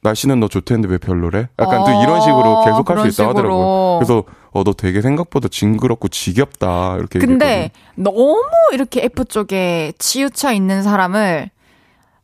날씨는 너 좋대는데 왜 별로래? 약간 아, 또 이런 식으로 계속 할 수 있다 하더라고요. 그래서 어 너 되게 생각보다 징그럽고 지겹다 이렇게 근데 얘기했거든. 너무 이렇게 F 쪽에 치우쳐 있는 사람을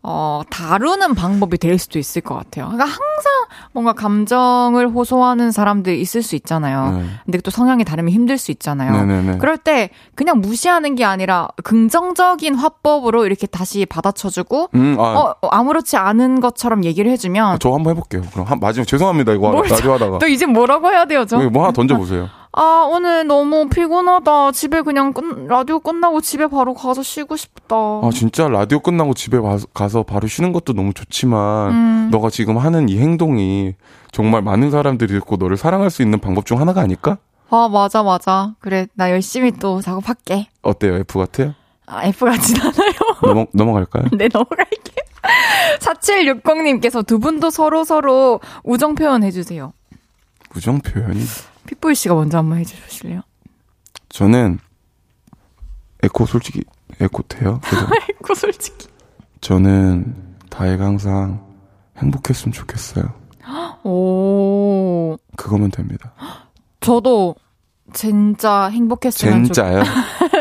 어, 다루는 방법이 될 수도 있을 것 같아요. 그러니까 항상 뭔가 감정을 호소하는 사람들이 있을 수 있잖아요. 네. 근데 또 성향이 다르면 힘들 수 있잖아요. 네네네. 그럴 때 그냥 무시하는 게 아니라 긍정적인 화법으로 이렇게 다시 받아쳐주고, 음, 아. 어, 아무렇지 않은 것처럼 얘기를 해주면. 저 한번 해볼게요. 그럼 한, 마지막 죄송합니다. 이거 라디오 하다가. 또 이제 뭐라고 해야 돼요, 저? 뭐 하나 던져보세요. 아, 오늘 너무 피곤하다. 집에 그냥 끝, 라디오 끝나고 집에 바로 가서 쉬고 싶다. 아, 진짜 라디오 끝나고 집에 가서 바로 쉬는 것도 너무 좋지만, 음. 너가 지금 하는 이 행동이 정말 많은 사람들이 듣고 너를 사랑할 수 있는 방법 중 하나가 아닐까? 아, 맞아, 맞아. 그래, 나 열심히 또 작업할게. 어때요? F 같아요? 아, F 같진 않아요. 넘어, 넘어갈까요? 네, 넘어갈게요. 4760님께서 두 분도 서로 서로 우정 표현 해주세요. 우정 표현이? 픽보이 씨가 먼저 한번 해주실래요? 저는 에코 솔직히 에코 돼요? 에코 솔직히. 저는 다혜가 항상 행복했으면 좋겠어요. 오. 그거면 됩니다. 저도 진짜 행복했으면 진짜요? 좋...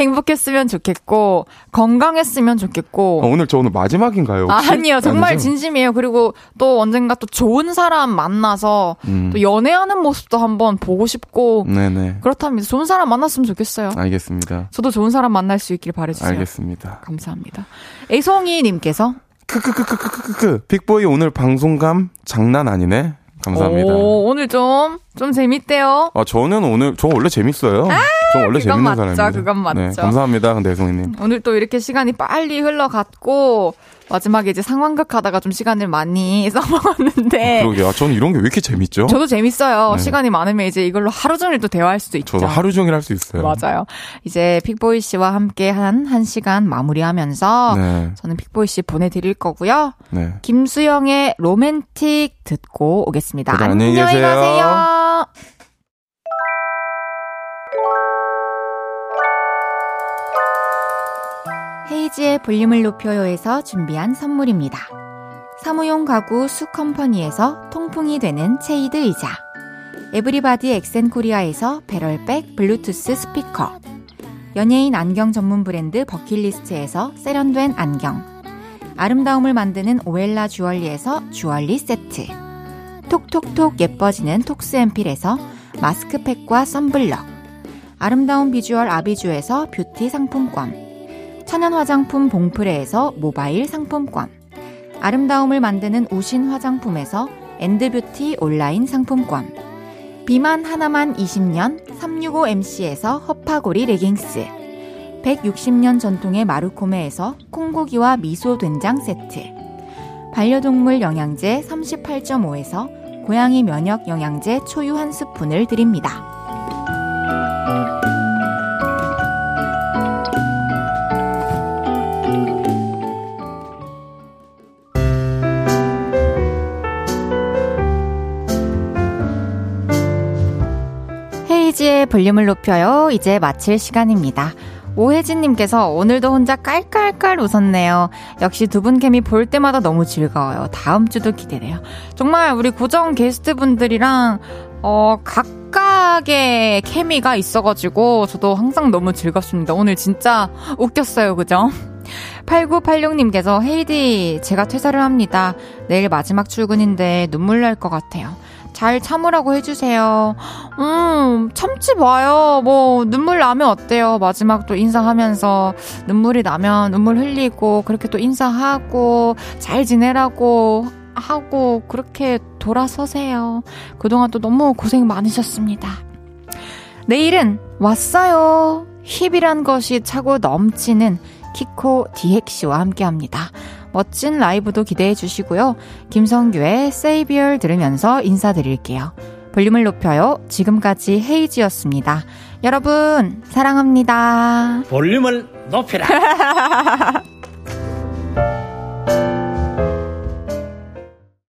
행복했으면 좋겠고 건강했으면 좋겠고. 아, 오늘 저 오늘 마지막인가요? 혹시? 아, 니요 정말 아니죠? 진심이에요. 그리고 또 언젠가 또 좋은 사람 만나서 음. 또 연애하는 모습도 한번 보고 싶고. 네네. 그렇답니다. 좋은 사람 만났으면 좋겠어요. 알겠습니다. 저도 좋은 사람 만날 수 있길 바래주세요. 알겠습니다. 감사합니다. 애송이님께서 크크크크크크크 빅보이 오늘 방송감 장난 아니네. 감사합니다. 오, 오늘 좀, 좀 재밌대요. 아, 저는 오늘, 저 원래 재밌어요. 아, 저 원래 재밌는 맞죠, 사람입니다. 그건 맞죠. 네, 감사합니다. 근데 혜송이님. 오늘 또 이렇게 시간이 빨리 흘러갔고, 마지막에 이제 상황극 하다가 좀 시간을 많이 써먹었는데. 어, 그러게요. 아, 저는 이런 게 왜 이렇게 재밌죠? 저도 재밌어요. 네. 시간이 많으면 이제 이걸로 하루 종일 또 대화할 수도 있죠. 저도 하루 종일 할 수 있어요. 맞아요. 이제 픽보이 씨와 함께 한 1시간 마무리하면서 네. 저는 픽보이 씨 보내드릴 거고요. 네. 김수영의 로맨틱 듣고 오겠습니다. 안녕히 가세요. 헤이즈의 볼륨을 높여요에서 준비한 선물입니다. 사무용 가구 수컴퍼니에서 통풍이 되는 체이드 의자. 에브리바디 엑센코리아에서 배럴백 블루투스 스피커. 연예인 안경 전문 브랜드 버킷리스트에서 세련된 안경. 아름다움을 만드는 오엘라 주얼리에서 주얼리 세트 톡톡톡 예뻐지는 톡스앰필에서 마스크팩과 썬블럭 아름다운 비주얼 아비주에서 뷰티 상품권 천연 화장품 봉프레에서 모바일 상품권. 아름다움을 만드는 우신 화장품에서 엔드뷰티 온라인 상품권. 비만 하나만 20년 365MC에서 허파고리 레깅스. 160년 전통의 마루코메에서 콩고기와 미소 된장 세트. 반려동물 영양제 38.5에서 고양이 면역 영양제 초유 한 스푼을 드립니다. 헤이지의 볼륨을 높여요. 이제 마칠 시간입니다. 오혜진님께서 오늘도 혼자 깔깔깔 웃었네요. 역시 두 분 케미 볼 때마다 너무 즐거워요. 다음 주도 기대돼요. 정말 우리 고정 게스트분들이랑 어, 각각의 케미가 있어가지고 저도 항상 너무 즐겁습니다. 오늘 진짜 웃겼어요. 그죠? 8986님께서 헤이디, 제가 퇴사를 합니다. 내일 마지막 출근인데 눈물 날 것 같아요. 잘 참으라고 해주세요. 음, 참지 마요. 뭐, 눈물 나면 어때요? 마지막 또 인사하면서 눈물이 나면 눈물 흘리고, 그렇게 또 인사하고, 잘 지내라고 하고, 그렇게 돌아서세요. 그동안 또 너무 고생 많으셨습니다. 내일은 왔어요. 힙이란 것이 차고 넘치는 키코 디헥씨와 함께 합니다. 멋진 라이브도 기대해 주시고요. 김성규의 Savior 들으면서 인사드릴게요. 볼륨을 높여요. 지금까지 헤이지였습니다. 여러분, 사랑합니다. 볼륨을 높여라.